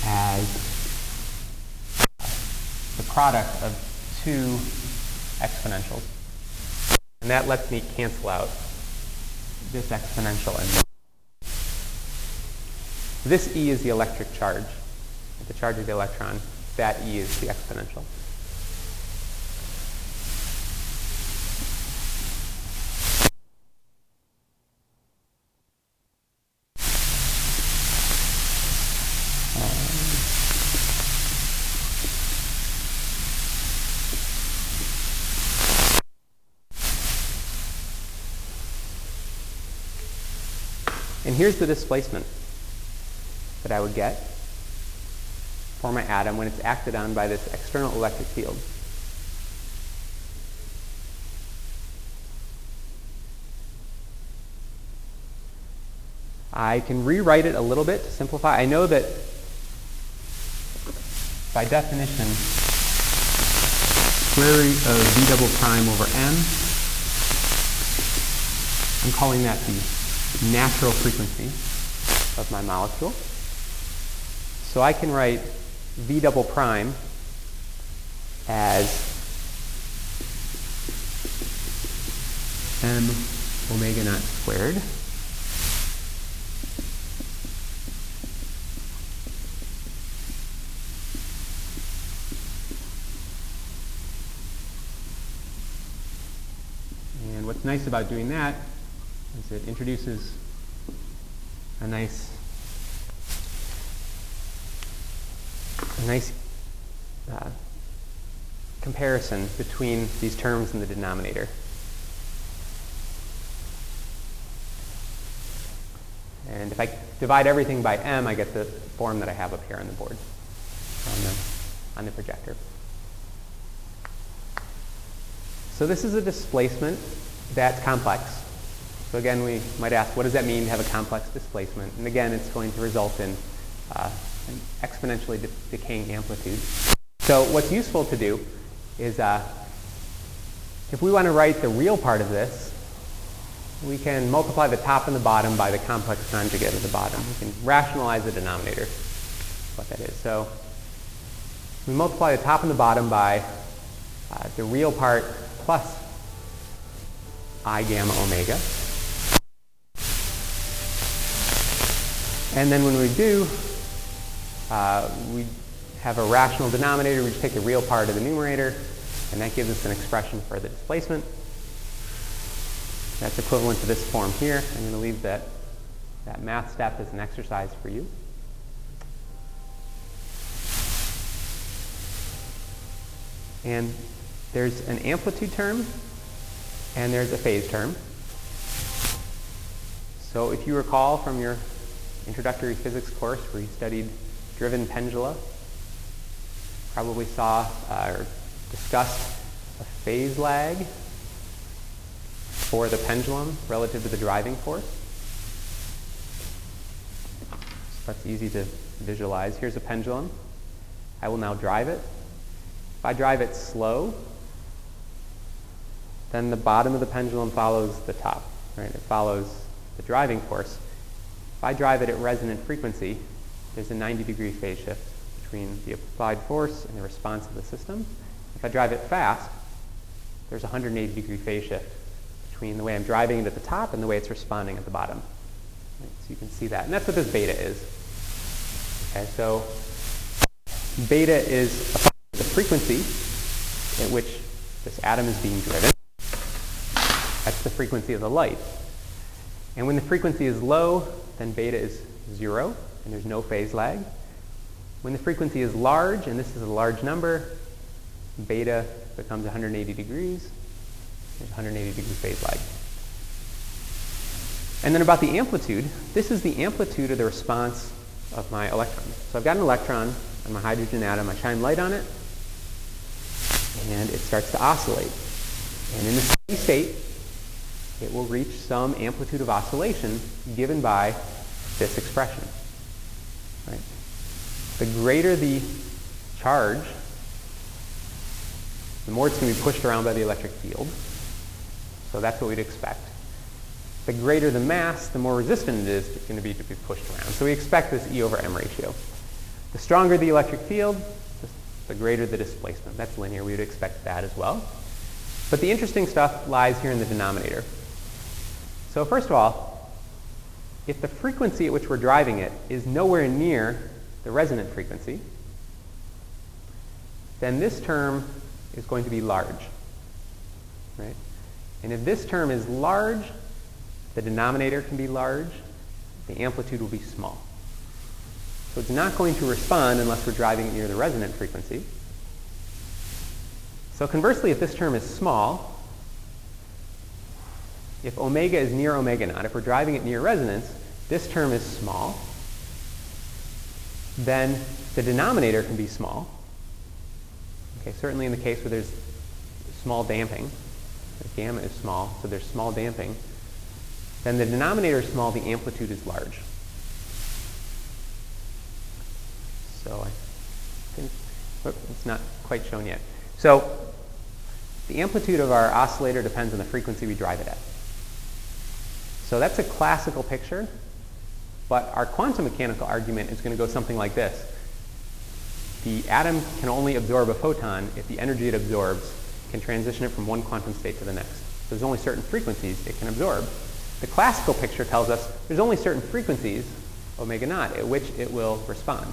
as the product of two exponentials. And that lets me cancel out this exponential and this E is the electric charge, the charge of the electron. That E is the exponential. And here's the displacement that I would get for my atom when it's acted on by this external electric field. I can rewrite it a little bit to simplify. I know that by definition, square root of v double prime over m, I'm calling that the natural frequency of my molecule. So I can write V double prime as m omega naught squared. And what's nice about doing that is it introduces a nice a nice uh, comparison between these terms in the denominator. And if I divide everything by m, I get the form that I have up here on the board, on the, on the projector. So this is a displacement that's complex. So again, we might ask, what does that mean to have a complex displacement? And again, it's going to result in uh, an exponentially de decaying amplitude. So what's useful to do is uh, if we want to write the real part of this, we can multiply the top and the bottom by the complex conjugate of the bottom. We can rationalize the denominator, what that is. So we multiply the top and the bottom by uh, the real part plus i gamma omega. And then when we do, Uh, we have a rational denominator. We just take the real part of the numerator, and that gives us an expression for the displacement. That's equivalent to this form here. I'm going to leave that, that math step as an exercise for you. And there's an amplitude term, and there's a phase term. So if you recall from your introductory physics course where you studied driven pendula. Probably saw uh, or discussed a phase lag for the pendulum relative to the driving force. So that's easy to visualize. Here's a pendulum. I will now drive it. If I drive it slow, then the bottom of the pendulum follows the top. Right? It follows the driving force. If I drive it at resonant frequency, there's a 90 degree phase shift between the applied force and the response of the system. If I drive it fast, there's a 180 degree phase shift between the way I'm driving it at the top and the way it's responding at the bottom. Right, so you can see that. And that's what this beta is. Okay, so beta is the frequency at which this atom is being driven. That's the frequency of the light. And when the frequency is low, then beta is zero, and there's no phase lag. When the frequency is large, and this is a large number, beta becomes 180 degrees. There's 180 degree phase lag. And then about the amplitude, this is the amplitude of the response of my electron. So I've got an electron on my hydrogen atom. I shine light on it, and it starts to oscillate. And in the steady state, it will reach some amplitude of oscillation given by this expression. Right? The greater the charge, the more it's going to be pushed around by the electric field. So that's what we'd expect. The greater the mass, the more resistant it is going to be to be pushed around. So we expect this E over M ratio. The stronger the electric field, the greater the displacement. That's linear. We would expect that as well. But the interesting stuff lies here in the denominator. So first of all, if the frequency at which we're driving it is nowhere near the resonant frequency, then this term is going to be large. Right? And if this term is large, the denominator can be large, the amplitude will be small. So it's not going to respond unless we're driving it near the resonant frequency. So conversely, if this term is small, if omega is near omega naught, if we're driving it near resonance, this term is small, then the denominator can be small. Okay, certainly in the case where there's small damping, the gamma is small, so there's small damping, then the denominator is small, the amplitude is large. So I think, whoop, it's not quite shown yet. So the amplitude of our oscillator depends on the frequency we drive it at. So that's a classical picture, but our quantum mechanical argument is going to go something like this. The atom can only absorb a photon if the energy it absorbs can transition it from one quantum state to the next. So there's only certain frequencies it can absorb. The classical picture tells us there's only certain frequencies, omega naught, at which it will respond.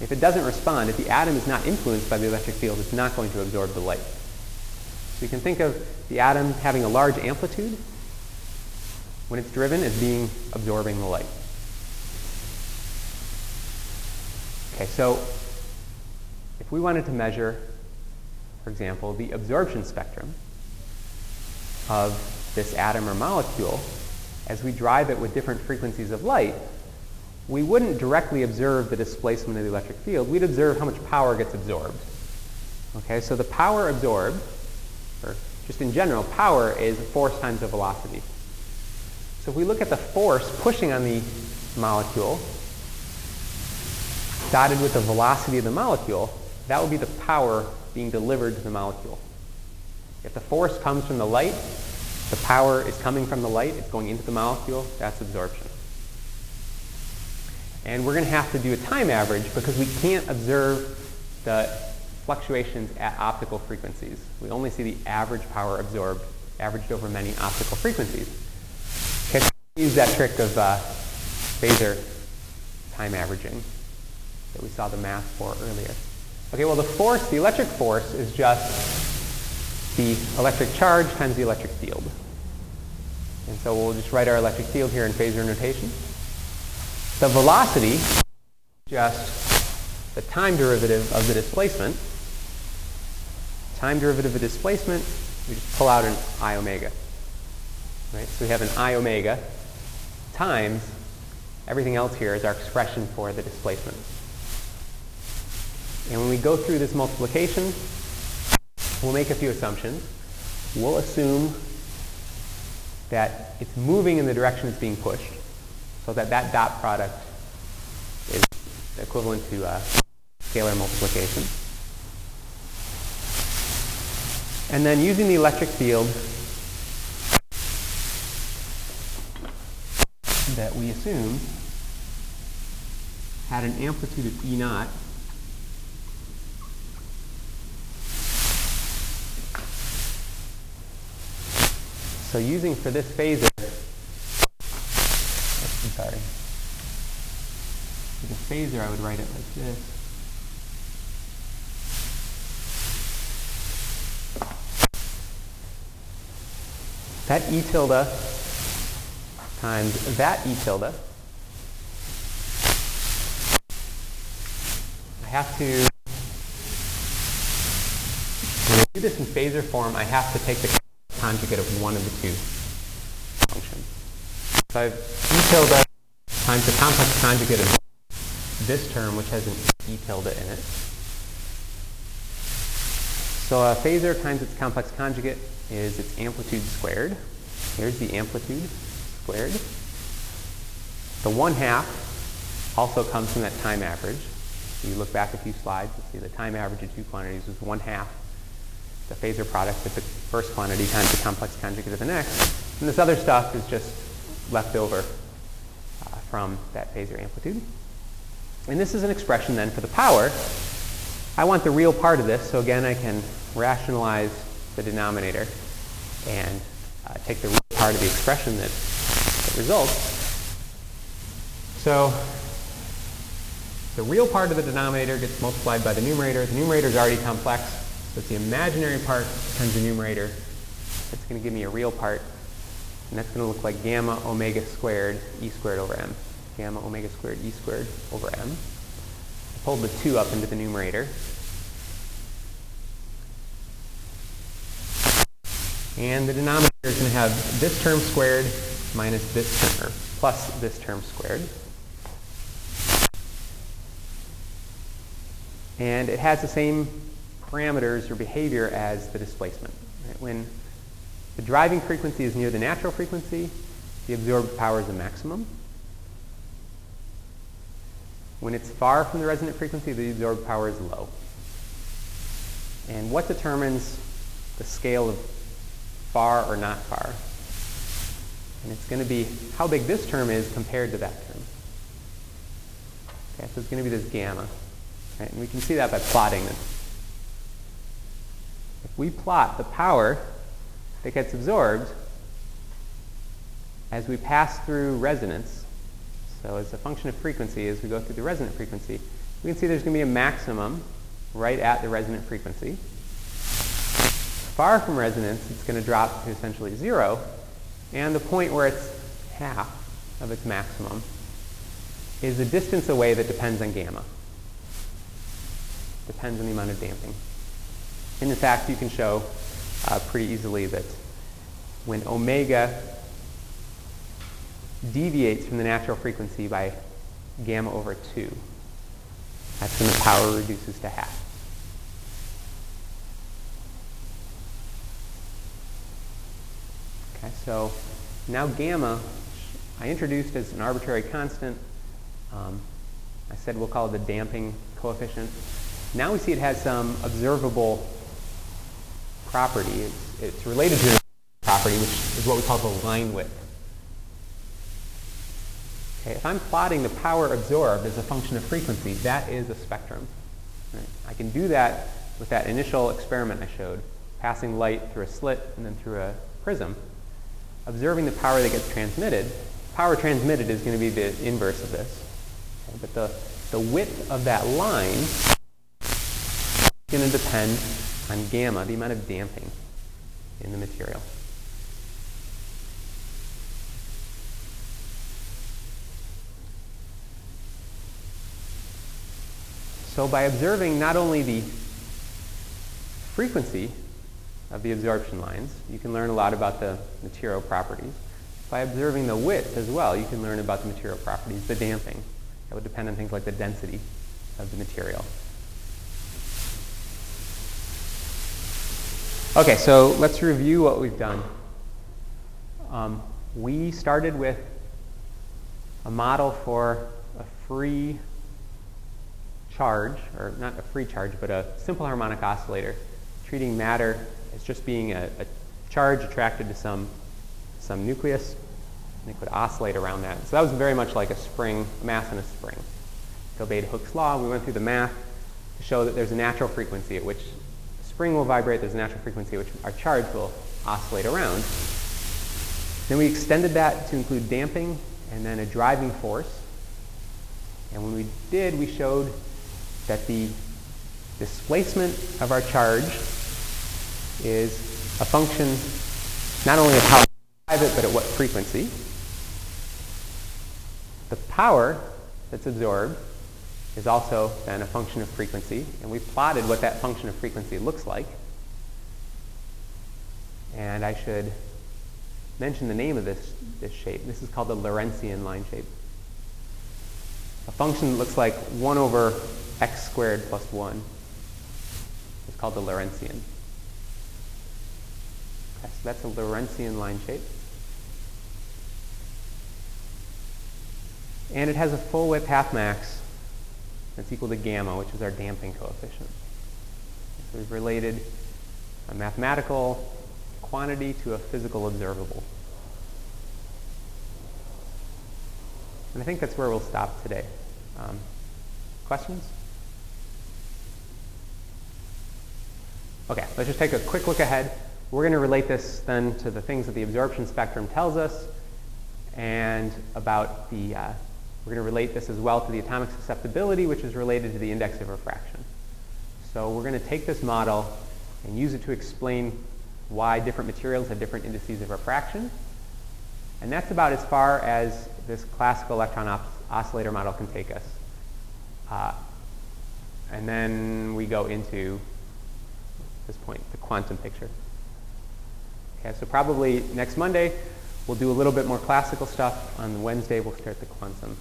If it doesn't respond, if the atom is not influenced by the electric field, it's not going to absorb the light. So you can think of the atom having a large amplitude when it's driven as being absorbing the light. Okay, so if we wanted to measure, for example, the absorption spectrum of this atom or molecule, as we drive it with different frequencies of light, we wouldn't directly observe the displacement of the electric field. We'd observe how much power gets absorbed. Okay, so the power absorbed, or just in general, power is force times the velocity. So if we look at the force pushing on the molecule, dotted with the velocity of the molecule, that would be the power being delivered to the molecule. If the force comes from the light, the power is coming from the light, it's going into the molecule, that's absorption. And we're going to have to do a time average because we can't observe the fluctuations at optical frequencies. We only see the average power absorbed averaged over many optical frequencies. Use that trick of uh, phasor time averaging that we saw the math for earlier. Okay, well the force, the electric force is just the electric charge times the electric field. And so we'll just write our electric field here in phasor notation. The velocity, just the time derivative of the displacement. Time derivative of displacement, we just pull out an i omega. Right? So we have an i omega times everything else here is our expression for the displacement. And when we go through this multiplication, we'll make a few assumptions. We'll assume that it's moving in the direction it's being pushed so that that dot product is equivalent to uh, scalar multiplication. And then using the electric field that we assume had an amplitude of E naught, So using for this phasor, I'm sorry, for the phasor I would write it like this. That E tilde times that E tilde. I have to, I do this in phasor form, I have to take the conjugate of one of the two functions. So I've e tilde times the complex conjugate of this term, which has an e tilde in it. So a phasor times its complex conjugate is its amplitude squared. Here's the amplitude squared. The 1 half also comes from that time average. You look back a few slides, you'll see the time average of two quantities is 1 half the phasor product of the first quantity times the complex conjugate of the next. And this other stuff is just left over uh, from that phasor amplitude. And this is an expression then for the power. I want the real part of this, so again I can rationalize the denominator and uh, take the real part of the expression that results. So the real part of the denominator gets multiplied by the numerator. The numerator is already complex. So it's the imaginary part times the numerator. That's going to give me a real part. And that's going to look like gamma omega squared e squared over m. Gamma omega squared e squared over m. I pulled the 2 up into the numerator. And the denominator is going to have this term squared minus this term, plus this term squared. And it has the same parameters or behavior as the displacement. Right? When the driving frequency is near the natural frequency, the absorbed power is the maximum. When it's far from the resonant frequency, the absorbed power is low. And what determines the scale of far or not far? And it's going to be how big this term is compared to that term. Okay, so it's going to be this gamma. Right? And we can see that by plotting this If we plot the power that gets absorbed as we pass through resonance. So as a function of frequency, as we go through the resonant frequency, we can see there's going to be a maximum right at the resonant frequency. Far from resonance, it's going to drop to essentially zero. And the point where it's half of its maximum is a distance away that depends on gamma. Depends on the amount of damping. And in fact, you can show uh, pretty easily that when omega deviates from the natural frequency by gamma over 2, that's when the power reduces to half. Okay, so now gamma, I introduced as an arbitrary constant. Um, I said we'll call it the damping coefficient. Now we see it has some observable property. It's, it's related to property, which is what we call the line width. Okay, if I'm plotting the power absorbed as a function of frequency, that is a spectrum. Right? I can do that with that initial experiment I showed, passing light through a slit and then through a prism, observing the power that gets transmitted. Power transmitted is going to be the inverse of this. Okay, but the, the width of that line is going to depend on gamma, the amount of damping in the material. So by observing not only the frequency of the absorption lines, you can learn a lot about the material properties. By observing the width as well, you can learn about the material properties, the damping. That would depend on things like the density of the material. Okay, so let's review what we've done. Um, we started with a model for a free charge, or not a free charge, but a simple harmonic oscillator, treating matter just being a, a charge attracted to some, some nucleus, and it could oscillate around that. So that was very much like a spring, mass in a spring. it obeyed Hooke's law. We went through the math to show that there's a natural frequency at which a spring will vibrate. There's a natural frequency at which our charge will oscillate around. Then we extended that to include damping and then a driving force. And when we did, we showed that the displacement of our charge is a function not only of how drive but at what frequency. The power that's absorbed is also then a function of frequency, and we've plotted what that function of frequency looks like. And I should mention the name of this, this shape. This is called the Lorentzian line shape. A function that looks like 1 over x squared plus 1 is called the Lorentzian. Okay, so that's a Lorentzian line shape. And it has a full width half max that's equal to gamma, which is our damping coefficient. So we've related a mathematical quantity to a physical observable. And I think that's where we'll stop today. Um, questions? Okay, let's just take a quick look ahead. We're going to relate this then to the things that the absorption spectrum tells us and about the, uh, we're going to relate this as well to the atomic susceptibility, which is related to the index of refraction. So we're going to take this model and use it to explain why different materials have different indices of refraction. And that's about as far as this classical electron os oscillator model can take us. Uh, and then we go into, this point, the quantum picture. Okay, so probably next Monday, we'll do a little bit more classical stuff. On Wednesday, we'll start the quantum.